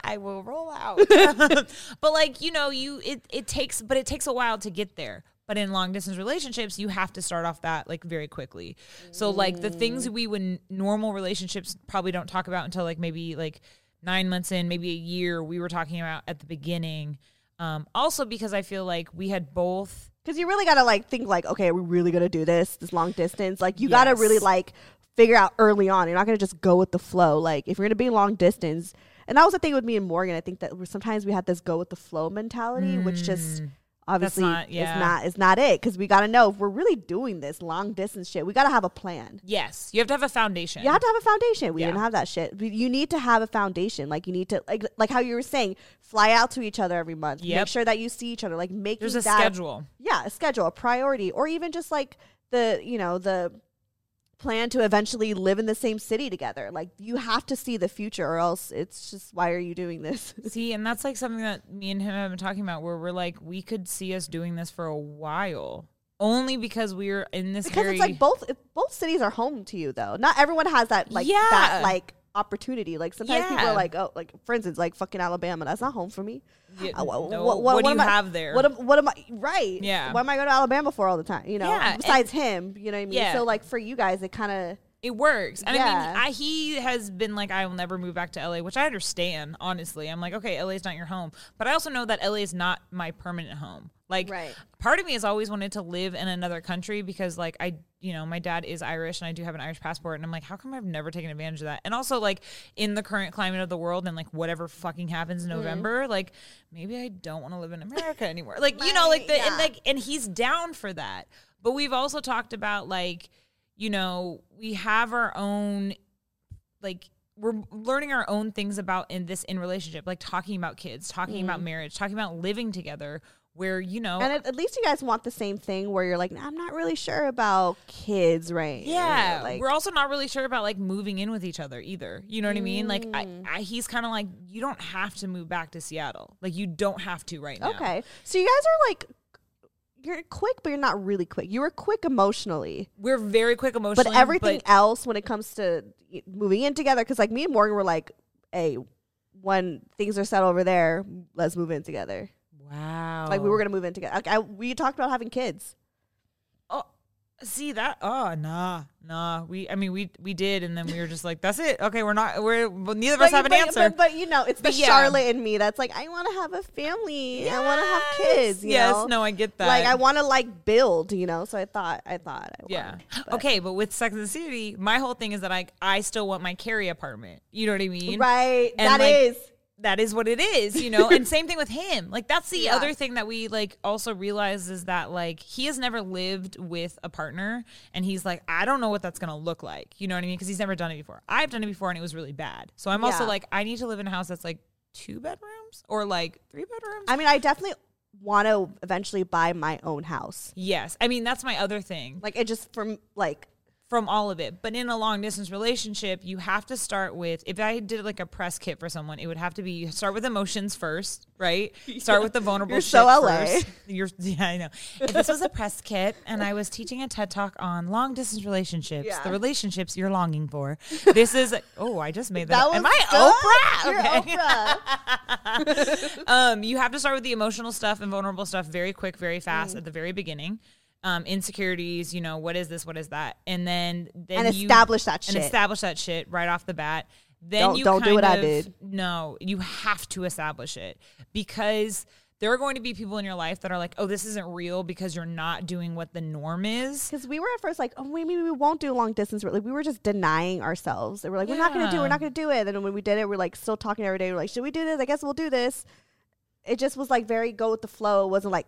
I will roll out. but like you know, you it it takes, but it takes a while to get there. But in long distance relationships, you have to start off that like very quickly. So like the things we would normal relationships probably don't talk about until like maybe like nine months in, maybe a year. We were talking about at the beginning. Um, also because I feel like we had both. Because you really gotta like think like, okay, are we really gonna do this this long distance? Like you gotta really like figure out early on. You're not gonna just go with the flow. Like if you're gonna be long distance, and that was the thing with me and Morgan. I think that sometimes we had this go with the flow mentality, which just obviously not- yeah. is not is not it. Because we gotta know if we're really doing this long distance shit, we gotta have a plan. Yes, you have to have a foundation. You have to have a foundation. We Yeah. didn't have that shit. You need to have a foundation. Like you need to like like how you were saying, fly out to each other every month. Make sure that you see each other. Like make There's a that, schedule. yeah, a schedule, a priority, or even just like the you know the plan to eventually live in the same city together. Like you have to see the future, or else it's just why are you doing this? See, and that's like something that me and him have been talking about where we're like, we could see us doing this for a while. Only because we're in this because very it's like both both cities are home to you though. Not everyone has that like that Yeah. like opportunity. Like sometimes people are like, oh, like for instance, like fucking Alabama. That's not home for me. Yeah, Uh, wha- no, wha- what, do you I- have there? What am, what am I right? Yeah. Why am I going to Alabama for all the time? You know, Yeah, besides him, you know what I mean. Yeah. So like for you guys, it kind of it works. And I Yeah. mean, I, he has been like, I will never move back to LA, which I understand, honestly. I'm like, okay, LA is not your home. But I also know that LA is not my permanent home. Like, Right. part of me has always wanted to live in another country because, like, I, you know, my dad is Irish and I do have an Irish passport. And I'm like, how come I've never taken advantage of that? And also, like, in the current climate of the world and, like, whatever fucking happens in Mm-hmm. November, like, maybe I don't want to live in America anymore. Like, you know, like, the, and, like, and he's down for that. But we've also talked about, like, you know, we have our own like we're learning our own things about in this in relationship, like talking about kids, talking about marriage, talking about living together where, you know, and at, at least you guys want the same thing where you're like, "Nah, I'm not really sure about kids, right? yeah, like we're also not really sure about like moving in with each other either. You know what I mean? Like, I, Mm. I he's kind of like, you don't have to move back to Seattle. Like, you don't have to right now. okay. So you guys are like, you're quick, but you're not really quick. You were quick emotionally, We're very quick emotionally, but everything else when it comes to moving in together, because like me and Morgan were like, hey. When things are set over there, let's move in together. Wow, Like we were gonna move in together. Like I, we talked about having kids. Oh, see that? Oh, nah, nah. We, I mean, we we did, and then we were just like, that's it. Okay, we're not. We're well, neither of us But- have an answer. But, but, you know, it's the But yeah. Charlotte in me that's like, I want to have a family. I want to have kids. You yes, know? no, I get that. Like I want to like build. You know, so I thought, I thought, I Yeah. but- Okay, but with Sex and the City, my whole thing is that I I still want my Carrie apartment. You know what I mean? right. And, That like, is. That is what it is, you know. and same thing with him. Like that's the Yeah. other thing that we like also realize is that like he has never lived with a partner, and he's like, I don't know what that's gonna look like. You know what I mean? Because he's never done it before. I've done it before, and it was really bad. So I'm also like, I need to live in a house that's like two bedrooms or like three bedrooms. I mean, I definitely want to eventually buy my own house. yes, I mean that's my other thing. Like it just from like from all of it. But in a long distance relationship, you have to start with if I did like a press kit for someone, it would have to be start with emotions first, right? Start with the vulnerable You're shit so LA. first. You're yeah, I know. If this was a press kit and I was teaching a TED talk on long distance relationships, Yeah. the relationships you're longing for. This is oh, I just made that. that up. Am I good. Oprah? You're Okay. Oprah. um, you have to start with the emotional stuff and vulnerable stuff very quick, very fast at the very beginning. Um, insecurities, you know, what is this, what is that, and then then And you- establish that and shit. establish that shit right off the bat. Then Don't- you don't do what I did. No, you have to establish it because there are going to be people in your life that are like, "Oh, this isn't real," because you're not doing what the norm is. Because we were at first like, oh, maybe we won't do long distance. Like we were just denying ourselves. And we're like, we're not gonna do. it, We're not gonna do it. And then when we did it, we're like still talking every day. We're like, should we do this? I guess we'll do this. it just was like very go with the flow. It wasn't like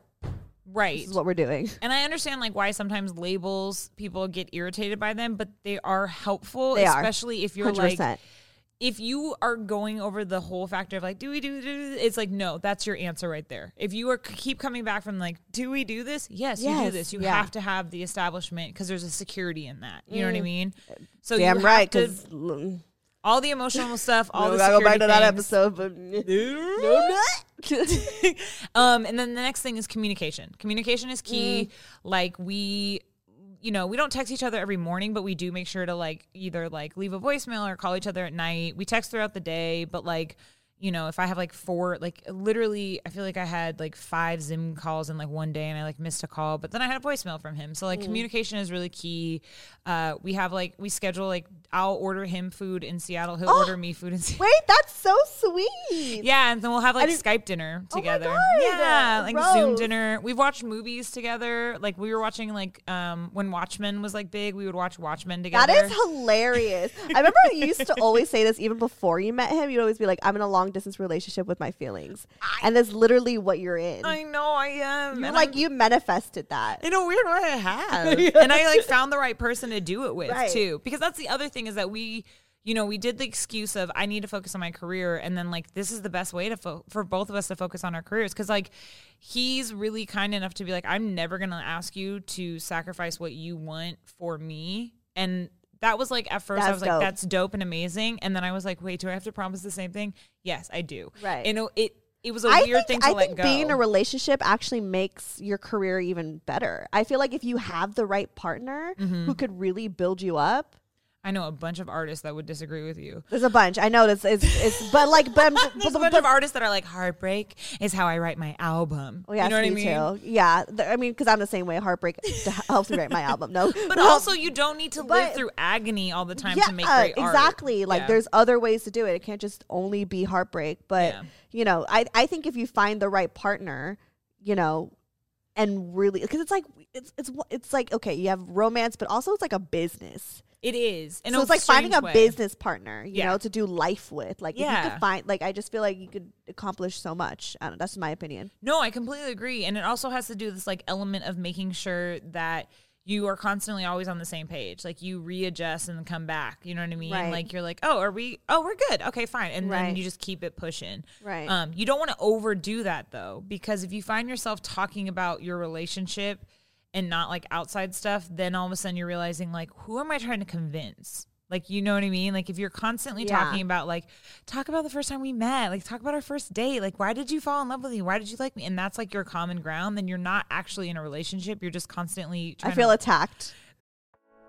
right. this is what we're doing. And I understand like why sometimes labels people get irritated by them, but they are helpful, They are. especially if you're Hundred like if you are going over the whole factor of like do we do, do this? it's like no that's your answer right there if you are keep coming back from like do we do this yes, you do this you yeah. have to have the establishment because there's a security in that you know what i mm. mean so Damn right, because all the emotional stuff all we the gotta go back to that episode. But um and then the next thing is communication. Communication is key. Mm. like we you know we don't text each other every morning but we do make sure to like either like leave a voicemail or call each other at night. We text throughout the day but like you know if i have like four like literally i feel like i had like five zoom calls in like one day and i like missed a call but then i had a voicemail from him. So like Mm. communication is really key. Uh we have like we schedule like i'll order him food in seattle Oh, he'll order me food in seattle Wait, that's so sweet. yeah, and then we'll have like Skype dinner Oh together. God, yeah, like Zoom dinner. We've watched movies together. Like we were watching like um when Watchmen was like big, we would watch Watchmen together. That is hilarious. I remember you used to always say this even before you met him. You'd always be like, I'm in a long distance relationship with my feelings. and that's literally what you're in. I know I am. you and like I'm- you manifested that. in a weird way I have. and I like found the right person to do it with Right. too. Because that's the other thing is that we you know, we did the excuse of I need to focus on my career, and then like this is the best way to fo- for both of us to focus on our careers because like he's really kind enough to be like I'm never gonna ask you to sacrifice what you want for me, and that was like at first I That's was like that's dope and amazing, and then I was like wait do I have to promise the same thing? Yes, I do. Right. You know it. It was a I weird think, thing to I let think go. being in a relationship actually makes your career even better. I feel like if you have the right partner Mm-hmm. who could really build you up, I know a bunch of artists that would disagree with you. there's a bunch. I know this is it's but like but, I'm- but, There's a bunch but of artists that are like heartbreak is how I write my album. Oh, yeah, you know what I mean? too. Yeah, th- I mean, because I'm the same way. Heartbreak helps me write my album. No, But No. also, you don't need to live through agony all the time yeah, to make great art. exactly. Like Yeah. there's other ways to do it. It can't just only be heartbreak. But Yeah. you know, I I think if you find the right partner, you know, and really because it's like it's it's it's like okay, you have romance, but also it's like a business. it is. In so it's like finding a way. business partner, you Yeah. know, to do life with. Like if you Yeah. could find, like I just feel like you could accomplish so much. I don't, that's my opinion. No, I completely agree, and it also has to do with this like element of making sure that you are constantly always on the same page. Like you readjust and come back. You know what I mean? Right. Like you're like, oh, are we? Oh, we're good. Okay, fine. And then you just keep it pushing. Right. Um, you don't want to overdo that though, because if you find yourself talking about your relationship and not like outside stuff, then all of a sudden you're realizing like, who am I trying to convince? Like, you know what I mean? Like, if you're constantly Yeah. talking about, like, talk about the first time we met, like, talk about our first date, like, why did you fall in love with me? Why did you like me? And that's like your common ground, then you're not actually in a relationship. You're just constantly I feel to, attacked.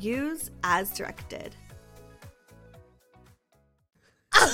Use as directed.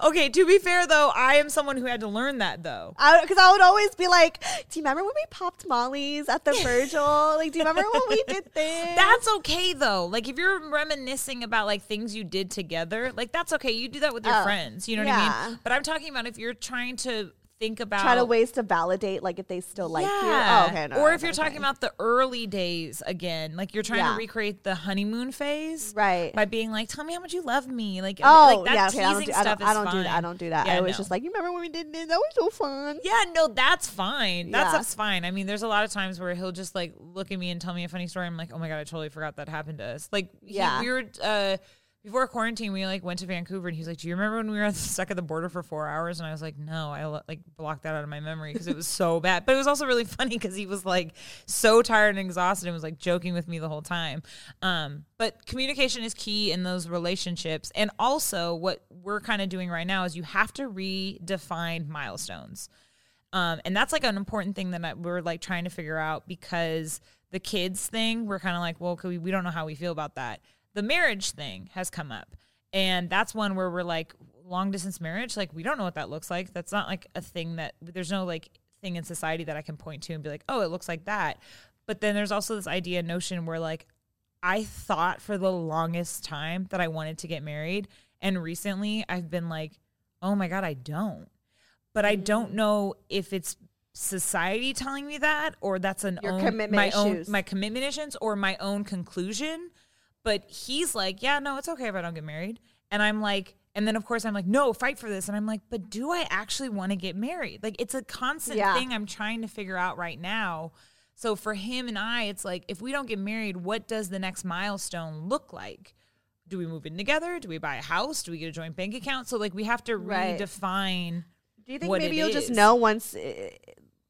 Okay, to be fair though, I am someone who had to learn that though. Because I, would always be like, "Do you remember when we popped Molly's at the Virgil? Like, do you remember when we did this?" That's okay though. Like if you're reminiscing about like things you did together, like that's okay. You do that with your Oh, friends. You know what. I mean? But I'm talking about if you're trying to think about try to ways to validate, like if they still like you. Oh, okay. No, or no, if you're okay. talking about the early days again, like you're trying Yeah. to recreate the honeymoon phase, Right. By being like, "Tell me how much you love me," like, Oh, like that yeah. Okay. I don't do. I stuff don't, I don't do that. I don't do that. Yeah, I was no. just like, you remember when we did this? That was so fun. Yeah, no, that's fine. That Yeah. stuff's fine. I mean, there's a lot of times where he'll just like look at me and tell me a funny story. I'm like, oh my god, I totally forgot that happened to us. Like, Yeah. we were uh, before quarantine. We like went to Vancouver, and he's like, "Do you remember when we were stuck at the border for four hours?" And I was like, "No, I like blocked that out of my memory because it was so bad." But it was also really funny because he was like so tired and exhausted and was like joking with me the whole time. Um, but communication is key in those relationships, and also what we're kind of doing right now is you have to redefine milestones. Um, and that's like an important thing that we're like trying to figure out because the kids thing, we're kind of like, well, we, we don't know how we feel about that. The marriage thing has come up. And that's one where we're like, long distance marriage, like, we don't know what that looks like. That's not like a thing that there's no like thing in society that I can point to and be like, oh, it looks like that. But then there's also this idea, notion where like, I thought for the longest time that I wanted to get married. And recently I've been like, oh my God, I don't but I don't know if it's society telling me that or that's an Your own commitment my issues. own my commitment issues or my own conclusion. But he's like, yeah, no, it's okay if I don't get married, and I'm like. And then, of course, I'm like, no, fight for this. And I'm like, but do I actually want to get married? Like, it's a constant Yeah. thing I'm trying to figure out right now. So for him and I, it's like, if we don't get married, what does the next milestone look like? Do we move in together? Do we buy a house? Do we get a joint bank account? So, like, we have to Right. redefine. Do you think maybe you'll just know once uh,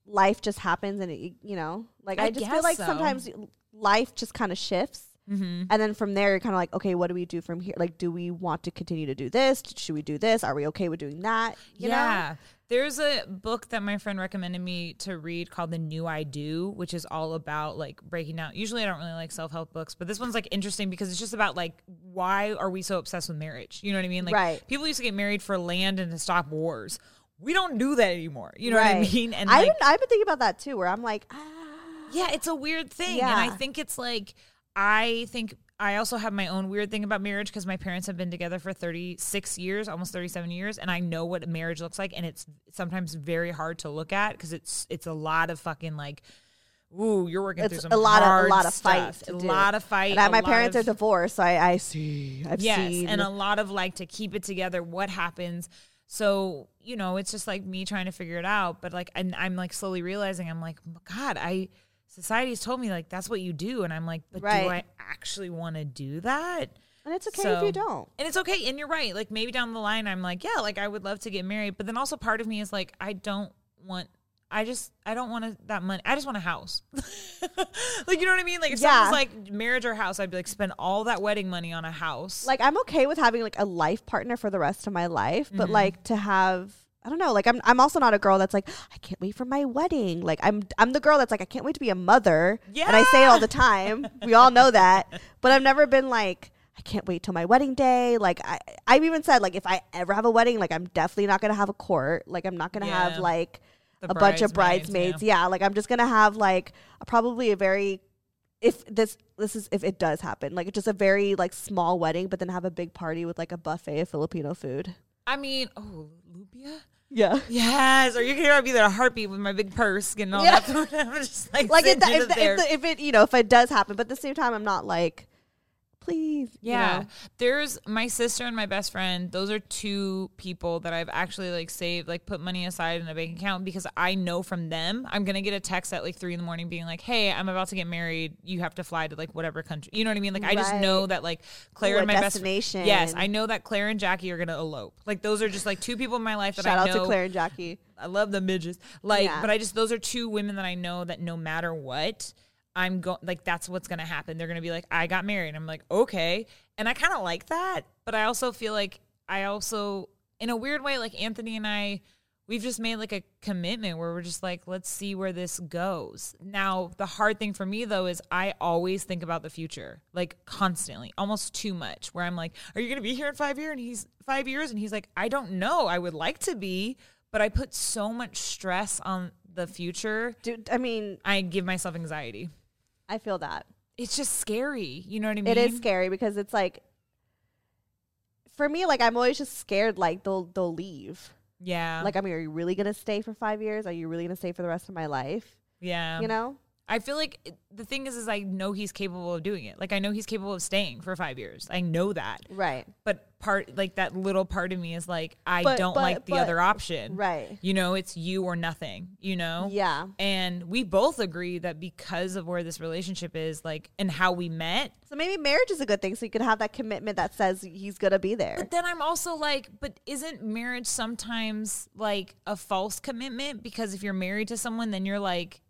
life just happens and it, you know, like I, I just feel like so. sometimes life just kind of shifts. Mm-hmm. And then from there, you're kind of like, okay, what do we do from here? Like, do we want to continue to do this? Should we do this? Are we okay with doing that? You yeah. There's a book that my friend recommended me to read called The New I Do, which is all about like breaking down. Usually I don't really like self help books, but this one's like interesting because it's just about like why are we so obsessed with marriage? You know what I mean? Like Right. people used to get married for land and to stop wars. We don't do that anymore. You know? know what I mean? And I've, like been, I've been thinking about that too, where I'm like, ah, yeah, it's a weird thing. And I think it's like, I think I also have my own weird thing about marriage because my parents have been together for 36 years, almost 37 years. And I know what marriage looks like. And it's sometimes very hard to look at because it's, it's a lot of fucking like, ooh, you're working through it's some a lot of a lot of fights. A lot of fight. And I- my parents of- are divorced, so I, I see. I've yes seen. and a lot of like to keep it together what happens so you know it's just like me trying to figure it out but like and i'm like slowly realizing i'm like god i society's told me like that's what you do and i'm like but do i actually want to do that and it's okay if you don't. and it's okay and you're right like maybe down the line i'm like yeah like i would love to get married but then also part of me is like i don't want I just I don't want to, that money. I just want a house. like you know what I mean? Like if Yeah. someone's like marriage or house, I'd be like spend all that wedding money on a house. Like I'm okay with having like a life partner for the rest of my life, Mm-hmm. but like to have I don't know, like I'm I'm also not a girl that's like I can't wait for my wedding. Like I'm I'm the girl that's like I can't wait to be a mother. Yeah. And I say it all the time. we all know that. But I've never been like I can't wait till my wedding day. Like I I've even said like if I ever have a wedding, like I'm definitely not going to have a court. Like I'm not going to Yeah. have like The a bunch of bridesmaids, bridesmaids. Yeah. like I'm just going to have like a, probably a very if this this is if it does happen, like just a very like small wedding, but then have a big party with like a buffet of Filipino food. I mean, oh, Lumpia? Yeah. Yes, or you can hear I'd be there a heartbeat with my big purse getting all Yeah. that food. I'm just like, Like if, the, if, the, if it you know if it does happen, but at the same time, I'm not like, please. you yeah, know. there's my sister and my best friend. Those are two people that I've actually like saved, like put money aside in a bank account because I know from them I'm gonna get a text at like three in the morning being like, "Hey, I'm about to get married. You have to fly to like whatever country." You know what I mean? Like I just know that like Claire and my destination. best yes, I know that Claire and Jackie are gonna elope. Like those are just like two people in my life that Shout I out to Claire and Jackie. I love the midgets. Like, Yeah. but I just those are two women that I know that no matter what, I'm going like that's what's gonna happen. They're gonna be like, I got married. I'm like, okay. And I kind of like that, but I also feel like I also, in a weird way, like Anthony and I, we've just made like a commitment where we're just like, let's see where this goes. Now, the hard thing for me though is I always think about the future, like constantly, almost too much. Where I'm like, "Are you going to be here in five years?" And he's five years, and he's like, "I don't know. I would like to be, but I put so much stress on the future. Dude, I mean, I give myself anxiety. I feel that. It's just scary. You know what I mean? It is scary because it's like for me, like I'm always just scared like they'll they'll leave. Yeah. Like I mean, are you really gonna stay for five years? Are you really gonna stay for the rest of my life? yeah. You know? I feel like it- the thing is, is I know he's capable of doing it. Like I know he's capable of staying for five years. I know that. Right. But part, like that little part of me is like, I But- don't but- like the but- other option. Right. You know, it's you or nothing. You know. Yeah. And we both agree that because of where this relationship is, like, and how we met. So maybe marriage is a good thing, so you could have that commitment that says he's gonna be there. But then I'm also like, but isn't marriage sometimes like a false commitment? Because if you're married to someone, then you're like,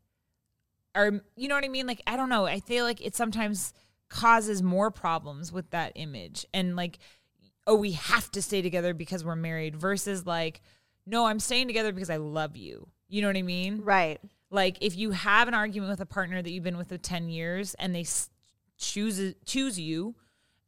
or you know what I mean? Like, I don't know. I feel like it sometimes causes more problems with that image and like, oh, we have to stay together because we're married versus like, no, I'm staying together because I love you. You know what I mean? Right. Like if you have an argument with a partner that you've been with for 10 years and they choose choose you,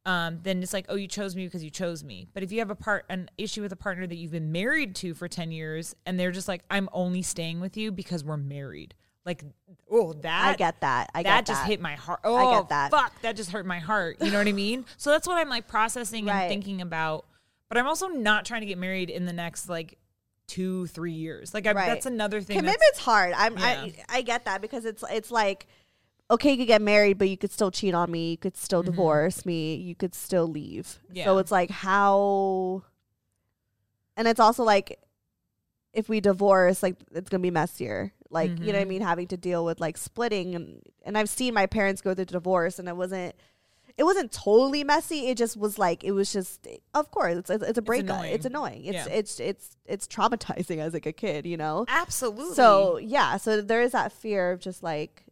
um, then it's like, oh, you chose me because you chose me. But if you have a part an issue with a partner that you've been married to for 10 years and they're just like, I'm only staying with you because we're married. Like, oh, that I get that. I that just that. hit my heart. Oh, I get that. fuck, that just hurt my heart. You know what I mean? So that's what I'm like processing Right. and thinking about. But I'm also not trying to get married in the next like two, three years. Like I, Right. that's another thing. Commitment's hard. I'm Yeah. I I get that because it's it's like okay, you could get married, but you could still cheat on me, you could still divorce me, you could still leave. So Mm-hmm. It's like how and it's also like if we divorce, like it's gonna be messier. Like, you know what I Mhm. mean, having to deal with like splitting and and I've seen my parents go through divorce and it wasn't it wasn't totally messy. It just was like it was just of course it's it's, it's a breakup. It's annoying. annoying. It's Yeah. it's it's it's traumatizing as like a kid, you know. Absolutely. So yeah, so there is that fear of just like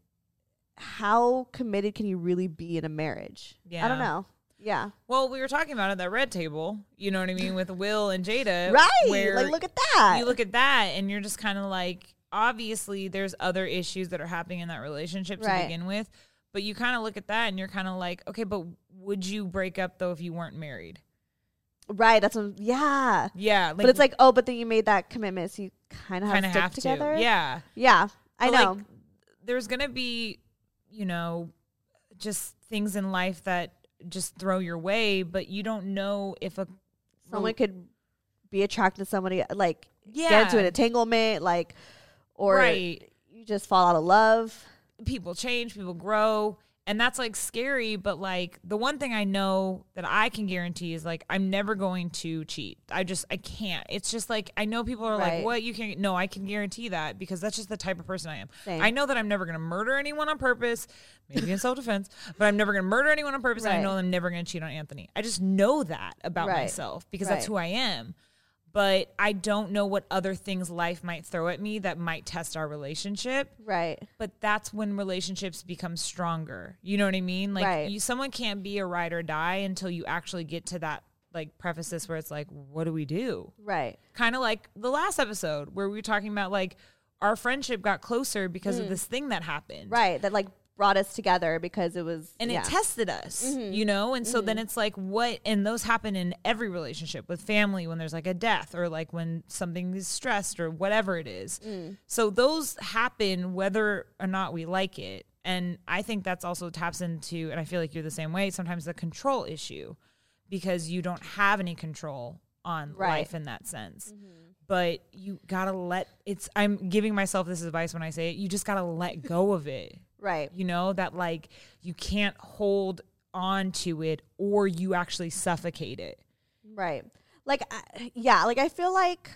how committed can you really be in a marriage? Yeah. I don't know. Yeah. well, we were talking about it at that red table. You know what I mean with Will and Jada, Right. Like look at that. you look at that, and you're just kind of like, obviously, there's other issues that are happening in that relationship to Right. begin with. But you kind of look at that, and you're kind of like, okay, but would you break up though if you weren't married? right. That's what, yeah. Yeah, but it's like, oh, but then you made that commitment, so you kind of have to stick have together. to. Yeah, Yeah. I But, know. like, there's gonna be, you know, just things in life that just throw your way, but you don't know if a Someone could be attracted to somebody like yeah get into an entanglement, like or right you just fall out of love. people change, people grow, and that's like scary. But like the one thing I know that I can guarantee is like I'm never going to cheat. I just I can't. It's just like I know people are Right. like, "What you can?" No, I can guarantee that because that's just the type of person I am. Same. I know that I'm never going to murder anyone on purpose, maybe in self defense, but I'm never going to murder anyone on purpose. And I Right. know I'm never going to cheat on Anthony. I just know that about Right. myself because that's who I am. But I don't know what other things life might throw at me that might test our relationship Right. but that's when relationships become stronger. You know what I mean? Like Right. you someone can't be a ride or die until you actually get to that like preface this where it's like, what do we do? Right. Kind of like the last episode where we were talking about like our friendship got closer because of this thing that happened. Mm. Right. That like brought us together because it was And yeah. Mm-hmm. it tested us, you know? And so then it's like, what? And those happen in every relationship with family when there's like a death or like when something is stressed or whatever it is. Mm. So those happen whether or not we like it. And I think that's also taps into, and I feel like you're the same way, sometimes the control issue because you don't have any control on Right. life in that sense. But you gotta let it's, I'm giving myself this advice when I say it, you just gotta let go of it right. you know that like you can't hold on to it or you actually suffocate it Right. Like, I- yeah, like I feel like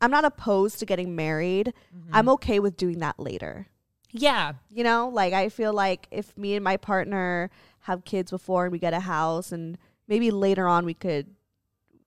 I'm not opposed to getting married. Mm-hmm. I'm okay with doing that later. yeah You know, like I feel like if me and my partner have kids before and we get a house and maybe later on we could,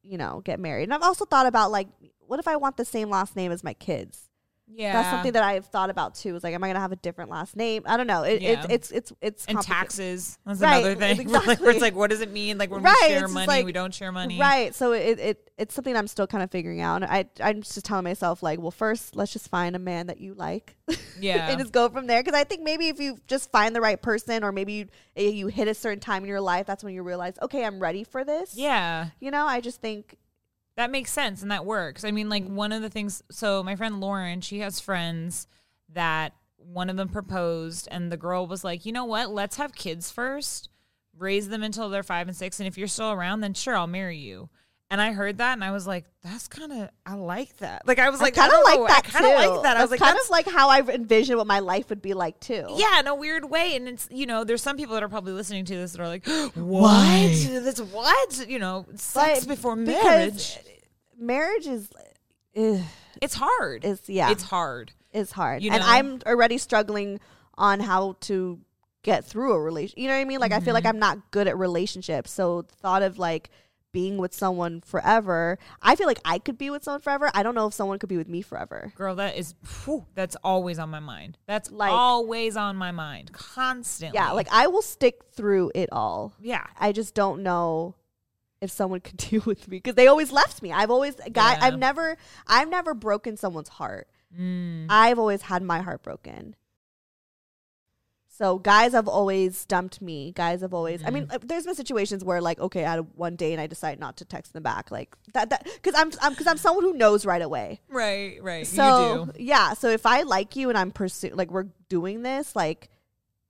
you know, get married. And I've also thought about like, what if I want the same last name as my kids? Yeah That's something that I've thought about too. Is like, am I gonna have a different last name? I don't know. It, Yeah. it's it's it's it's and taxes that's Right, another thing Like, where exactly. it's like what does it mean like when Right, we share it's money like- we don't share money Right. So it, it it's something I'm still kind of figuring out. And I I'm just telling myself like, well, first let's just find a man that you like, Yeah. and just go from there. Because I think maybe if you just find the right person, or maybe you eh, you hit a certain time in your life, that's when you realize, okay, I'm ready for this. yeah. You know, I just think That makes sense and that works. I mean, like one of the things. So my friend Lauren, she has friends that one of them proposed, and the girl was like, "You know what? Let's have kids first, raise them until they're five and six, and if you're still around, then sure, I'll marry you." And I heard that, and I was like, "That's kind of I like that." Like I was like, I kind of like know, that I kind of like that. I was like, kind of like how I envisioned what my life would be like too. yeah, in a weird way. And it's you know, there's some people that are probably listening to this that are like, "What? That's what? You know, sex before marriage." marriage is ugh, It's hard. It's, yeah, It's hard. It's hard. You and know? I'm already struggling on how to get through a relationship. You know what I mean? Like I feel Mm-hmm. like I'm not good at relationships. So the thought of like being with someone forever, I feel like I could be with someone forever. I don't know if someone could be with me forever. Girl, that is whew, that's always on my mind. That's Like- always on my mind, constantly. Yeah, like I will stick through it all. yeah, I just don't know if someone could deal with me because they always left me. I've always guy. Yeah. I've never. I've never broken someone's heart. Mm. I've always had my heart broken. So guys have always dumped me. Guys have always. I mean, Mm-hmm. uh, there's been situations where like, okay, I had one day and I decide not to text them back, like that. That because I'm I'm because I'm someone who knows right away. right, right. So you do. yeah. So if I like you and I'm pursuing, like we're doing this, like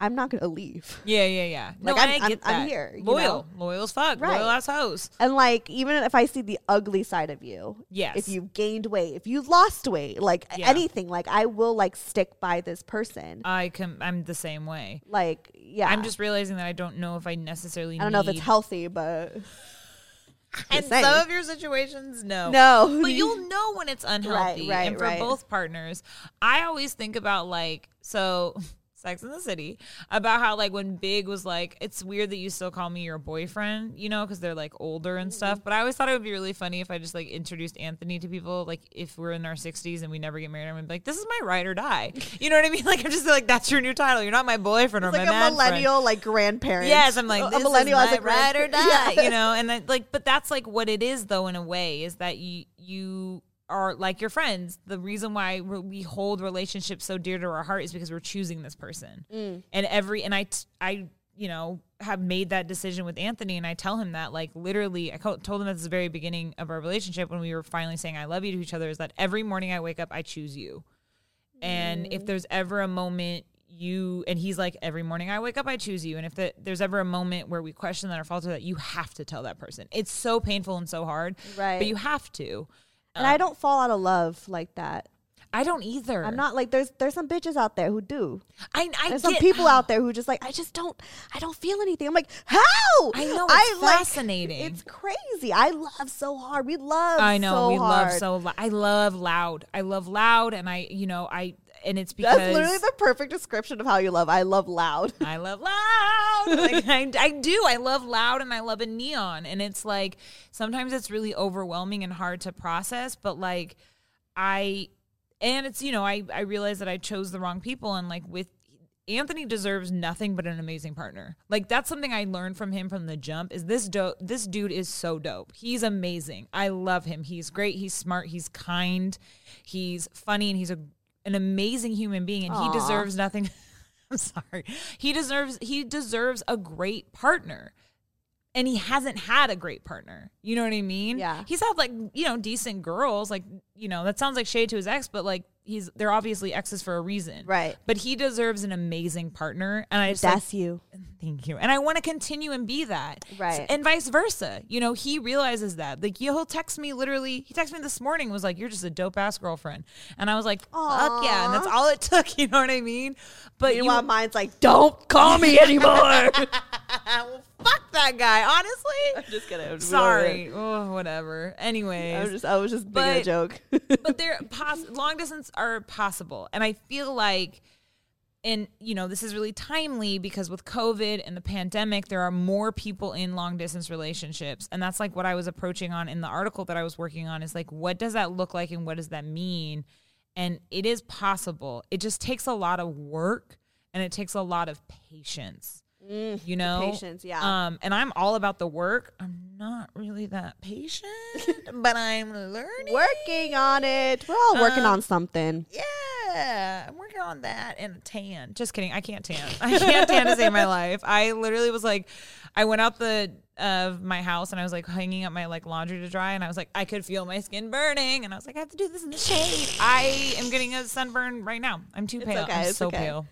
I'm not gonna leave. Yeah, yeah, yeah. No, Like, I'm- I I'm- get I'm here, Loyal, know? loyal as fuck. Right. Loyal ass hoes. And like even if I see the ugly side of you, Yes. if you gained weight, if you lost weight, like Yeah. anything, like I will like stick by this person. I can. I'm the same way. like yeah, I'm just realizing that I don't know if I necessarily. I don't know if it's healthy, but And some of your situations, no. no. but you'll know when it's unhealthy. right, and for right. both partners, I always think about like so Sex in the City about how like when Big was like, it's weird that you still call me your boyfriend, you know, because they're like older and stuff. Mm-hmm. But I always thought it would be really funny if I just like introduced Anthony to people, like if we're in our sixties and we never get married, I'm gonna be like, this is my ride or die. You know what I mean? Like I'm just like that's your new title. You're not my boyfriend or It's my like a man friend. millennial, like grandparent. Yes, I'm like a millennial is as a ride or die, Yeah. you know. And then, like, but that's like what it is, though, in a way, is that you you are like your friends. The reason why we hold relationships so dear to our heart is because we're choosing this person, Mm. and every and I t- I you know have made that decision with Anthony, and I tell him that like literally, I told him at the very beginning of our relationship when we were finally saying I love you to each other is that every morning I wake up, I choose you. And if there's ever a moment you and he's like every morning I wake up I choose you and if the, there's ever a moment where we question that or falter that you have to tell that person. It's so painful and so hard, Right. but you have to. And I oh. don't fall out of love like that. I don't either. I'm not like there's there's some bitches out there who do. I I There's get, some people out there who just like I just don't I don't feel anything. I'm like how I know, it's like, fascinating. it's crazy. I love so hard. We love. I know so we love so lo- I love loud. I love loud and I you know I and it's because That's literally the perfect description of how you love. I love loud. I love loud. Like, I, I do. I love loud and I love a neon. And it's like sometimes it's really overwhelming and hard to process, but like I and it's you know, I I realize that I chose the wrong people and like with Anthony deserves nothing but an amazing partner. Like that's something I learned from him from the jump is this dope this dude is so dope. He's amazing. I love him. He's great, he's smart, he's kind, he's funny and he's a an amazing human being and Aw. he deserves nothing I'm sorry. He deserves he deserves a great partner. And he hasn't had a great partner. You know what I mean? Yeah. He's had like, you know, decent girls. Like, you know, that sounds like shade to his ex, but like he's they're obviously exes for a reason. Right. But he deserves an amazing partner. And I just like, you. Thank you. And I want to continue and be that. Right. And vice versa. You know, he realizes that. Like, he'll text me literally, he texted me this morning, was like, You're just a dope ass girlfriend. And I was like, Fuck yeah. And that's all it took. You know what I mean? But you, Meanwhile, mine's like, don't call me anymore. well, fuck that guy, honestly. I'm just kidding. Sorry. Oh, whatever. Anyways. I was just I was just making a But- joke. but they're poss- long distance are possible. And i feel like and you know this is really timely because with covid and the pandemic there are more people in long distance relationships. And that's like what i was approaching on in the article that i was working on is like what does that look like and what does that mean? And it is possible. It just takes a lot of work and it takes a lot of patience you know, patience, yeah. Um, and I'm all about the work. I'm not really that patient, but I'm learning. Working on it. We're all working Um, on something. Yeah, I'm working on that and a tan. Just kidding. I can't tan. I can't tan to save my life. I literally was like, I went out the of my house and I was like hanging up my like laundry to dry and I was like, I could feel my skin burning and I was like, I have to do this in the shade. I am getting a sunburn right now. I'm too pale. okay, I'm it's so okay. pale.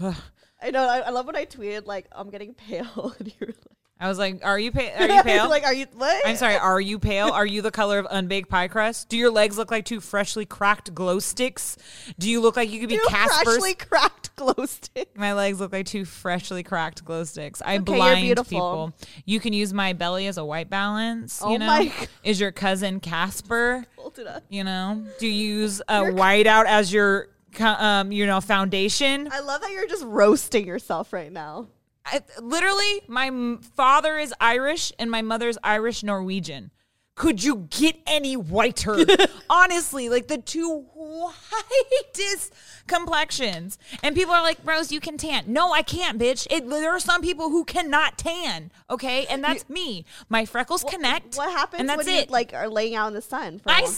I know. I, I love when I tweeted like I'm getting pale, and you were like. I was like, Are you pale? Are you pale? like, are you? What? I'm sorry. Are you pale? Are you the color of unbaked pie crust? Do your legs look like two freshly cracked glow sticks? Do you look like you could be You Casper's? freshly cracked glow stick. My legs look like two freshly cracked glow sticks. I Okay, blind people. You can use my belly as a white balance. Oh you know, my God. is your cousin Casper? Hold it up. You know, do you use a whiteout as your, um, you know, foundation? I love that you're just roasting yourself right now. I, literally, my father is Irish and my mother's Irish Norwegian. Could you get any whiter? Honestly, like the two whitest complexions. And people are like, Rose, you can tan. No, I can't, bitch. It, there are some people who cannot tan. Okay. And that's me. My freckles connect. What happens And that's when it. you like are laying out in the sun? I long-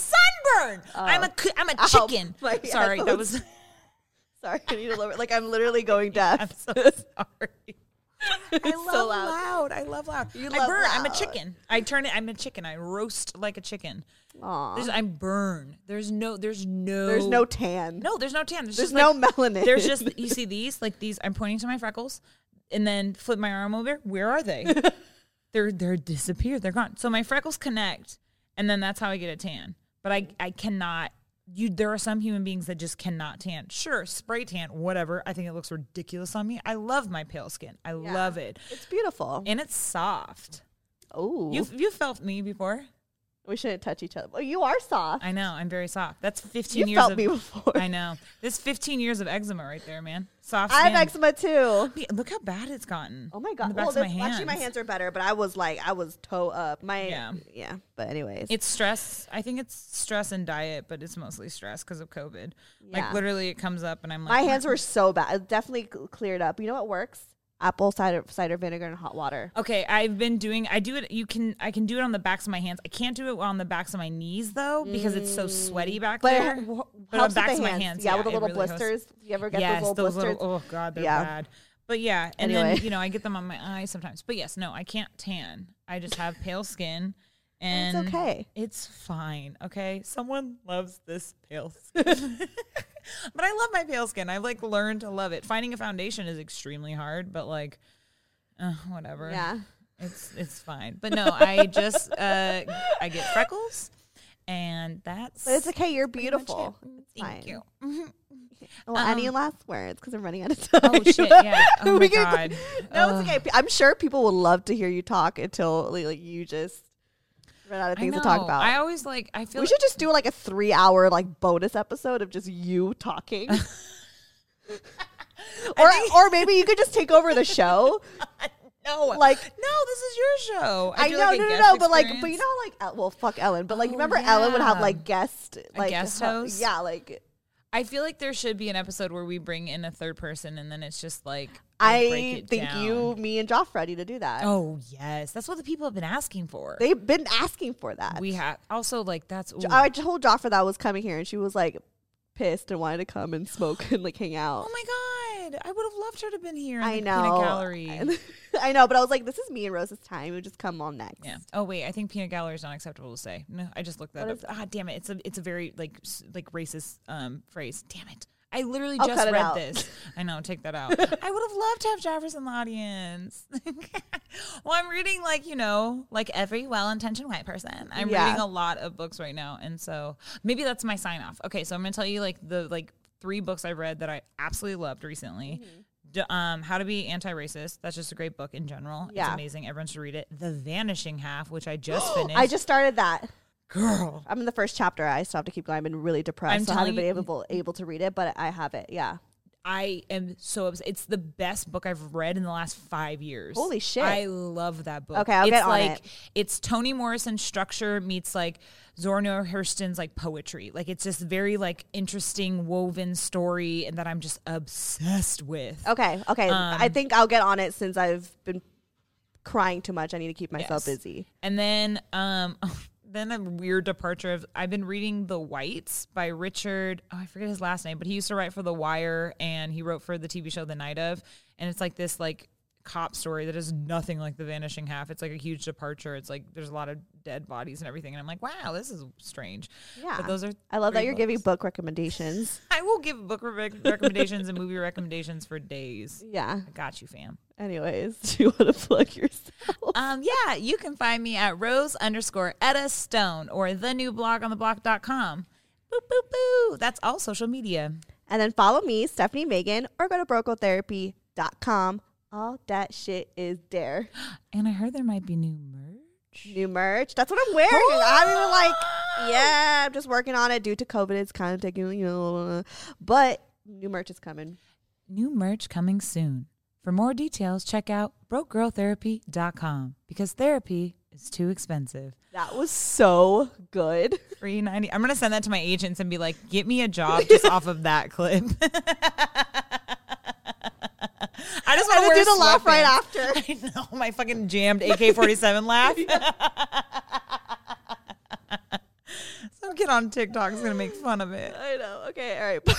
sunburn. I'm a, oh. cu- I'm a chicken. my Sorry. That was, Sorry, I need to lower. Like I'm literally going deaf. I'm so sorry. I love so loud. loud. I love loud. You I love burn. I'm a chicken. I turn it. I'm a chicken. I roast like a chicken. I'm burn. There's no. There's no. There's no tan. No. There's no tan. There's, There's just no like- melanin. There's just. You see these? Like these. I'm pointing to my freckles, and then flip my arm over. Where are they? they're they're disappeared. They're gone. So my freckles connect, and then that's how I get a tan. But I I cannot. You, there are some human beings that just cannot tan. Sure, spray tan, whatever. I think it looks ridiculous on me. I love my pale skin. I Yeah. love it, It's beautiful. and it's soft. Oh, You've you felt me before. We shouldn't touch each other. Oh, you are soft. I know. I'm very soft. That's 15 You years You felt of me before. I know. This 15 years of eczema right there, man. Soft I skin. have eczema too. Look how bad it's gotten. Oh my god! The Well, my hands. actually, my hands are better, but I was like, I was toe up. My Yeah. yeah, But anyways, It's stress. I think it's stress and diet, but it's mostly stress because of COVID. Yeah. Like literally, it comes up and I'm like, my hands were so bad. It definitely cleared up. You know what works? Apple cider cider vinegar and hot water. Okay, I've been doing. I do it. You can. I can do it on the backs of my hands. I can't do it on the backs of my knees though because it's so sweaty back But there. it w- but on helps backs with of the my hands. hands, Yeah, with the little really helps. blisters. You ever get yes, those little blisters? little. Oh god, they're Yeah. bad. But yeah, and Anyway. then you know I get them on my eyes sometimes. But yes, no, I can't tan. I just have pale skin, and It's okay. It's fine. Okay, someone loves this pale skin. but I love my pale skin. I've like learned to love it. Finding a foundation is extremely hard, but like, uh, whatever. Yeah. It's it's fine. But no, I just uh I get freckles and that's But it's okay. You're much it. beautiful. Thank fine. you. Well, any Um, last words? Because I'm running out of time. Oh shit, yeah. Oh my can- god. No, Ugh. it's okay. I'm sure people will love to hear you talk until like, you just run out of things to talk about. I always like I feel we should just do like a three hour like bonus episode of just you talking. or or maybe you could just take over the show. no like- no, this is your show. I, do, know, like, a no, no, no, but like, but you know, like, uh, well, fuck Ellen, but like, Oh, remember Ellen would have like guest, like guest host? Yeah, like I feel like there should be an episode where we bring in a third person and then it's just like I, think down. you, me, and Joff ready to do that. Oh yes, that's what the people have been asking for. They've been asking for that. we have also like that's ooh, I told Joffre that I was coming here, and she was like pissed and wanted to come and smoke and like hang out. oh my god, I would have loved her to have been here. In I the know. peanut gallery. I know, but I was like, this is me and Rose's time. We just come on next. Yeah. Oh wait, I think peanut gallery is not acceptable to say. No, I just looked that What up. is? Ah, damn it! It's a it's a very like s- like racist um phrase. Damn it! I literally I'll just cut it read out. this. I know. Take that out. I would have loved to have Jaffers in the audience. well, I'm reading like you know like every well-intentioned white person. I'm Yeah. reading a lot of books right now, and so maybe that's my sign off. Okay, so I'm gonna tell you like the like three books I've read that I absolutely loved recently. Mm-hmm. D- um, How to Be Anti-Racist. That's just a great book in general. It's amazing. Everyone should read it. The Vanishing Half, which I just finished. I just started that. girl. I'm in the first chapter. I still have to keep going. I've been really depressed. I'm so I haven't been able able to read it, but I have it. Yeah. I am so obsessed. It's the best book I've read in the last five years. Holy shit. I love that book. Okay, I'll it's get on like, it. It's Toni Morrison structure meets like Zora Neale Hurston's like poetry. Like it's just very like interesting woven story and that I'm just obsessed with. Okay, okay. I Um, think I'll get on it since I've been crying too much. I need to keep myself Yes. busy. And then um then a weird departure of I've been reading The Whites by Richard oh I forget his last name, but he used to write for The Wire and he wrote for the TV show The Night of and it's like this like cop story that is nothing like The Vanishing Half. It's like a huge departure. It's like there's a lot of dead bodies and everything and I'm like, "Wow, this is strange." Yeah. But those are I love that you're giving book recommendations. I will give book re- recommendations and movie recommendations for days. Yeah. I got you, fam. Anyways, do you want to plug yourself? Um, yeah, you can find me at rose underscore Etta Stone or the new blog on the block.com. Boop, boop, boo. That's all social media. And then follow me, Stefanie Maegan, or go to brokegirltherapy.com. All that shit is there. And I heard there might be new merch. New merch. That's what I'm wearing. I'm even like, yeah, I'm just working on it due to COVID. It's kind of taking, you know, but new merch is coming. New merch coming soon. For more details, check out brokegirltherapy.com because therapy is too expensive. That was so good. Three ninety. I'm gonna send that to my agents and be like, "Get me a job just off of that clip." I just want to do the laugh right after. I know my fucking jammed AK-47 laugh. Some kid on TikTok is gonna make fun of it. I know. Okay. All right. Bye.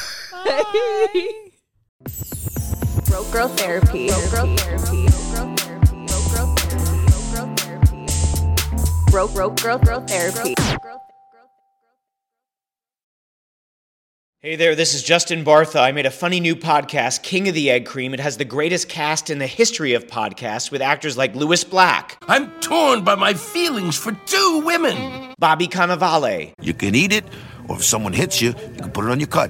Broke girl therapy. Broke girl therapy. Broke girl therapy. Broke broke girl girl therapy. Hey there, this is Justin Bartha. I made a funny new podcast, King of the Egg Cream. It has the greatest cast in the history of podcasts with actors like Lewis Black, I'm torn by my feelings for two women. Bobby Cannavale, You can eat it, or if someone hits you, you can put it on your cut.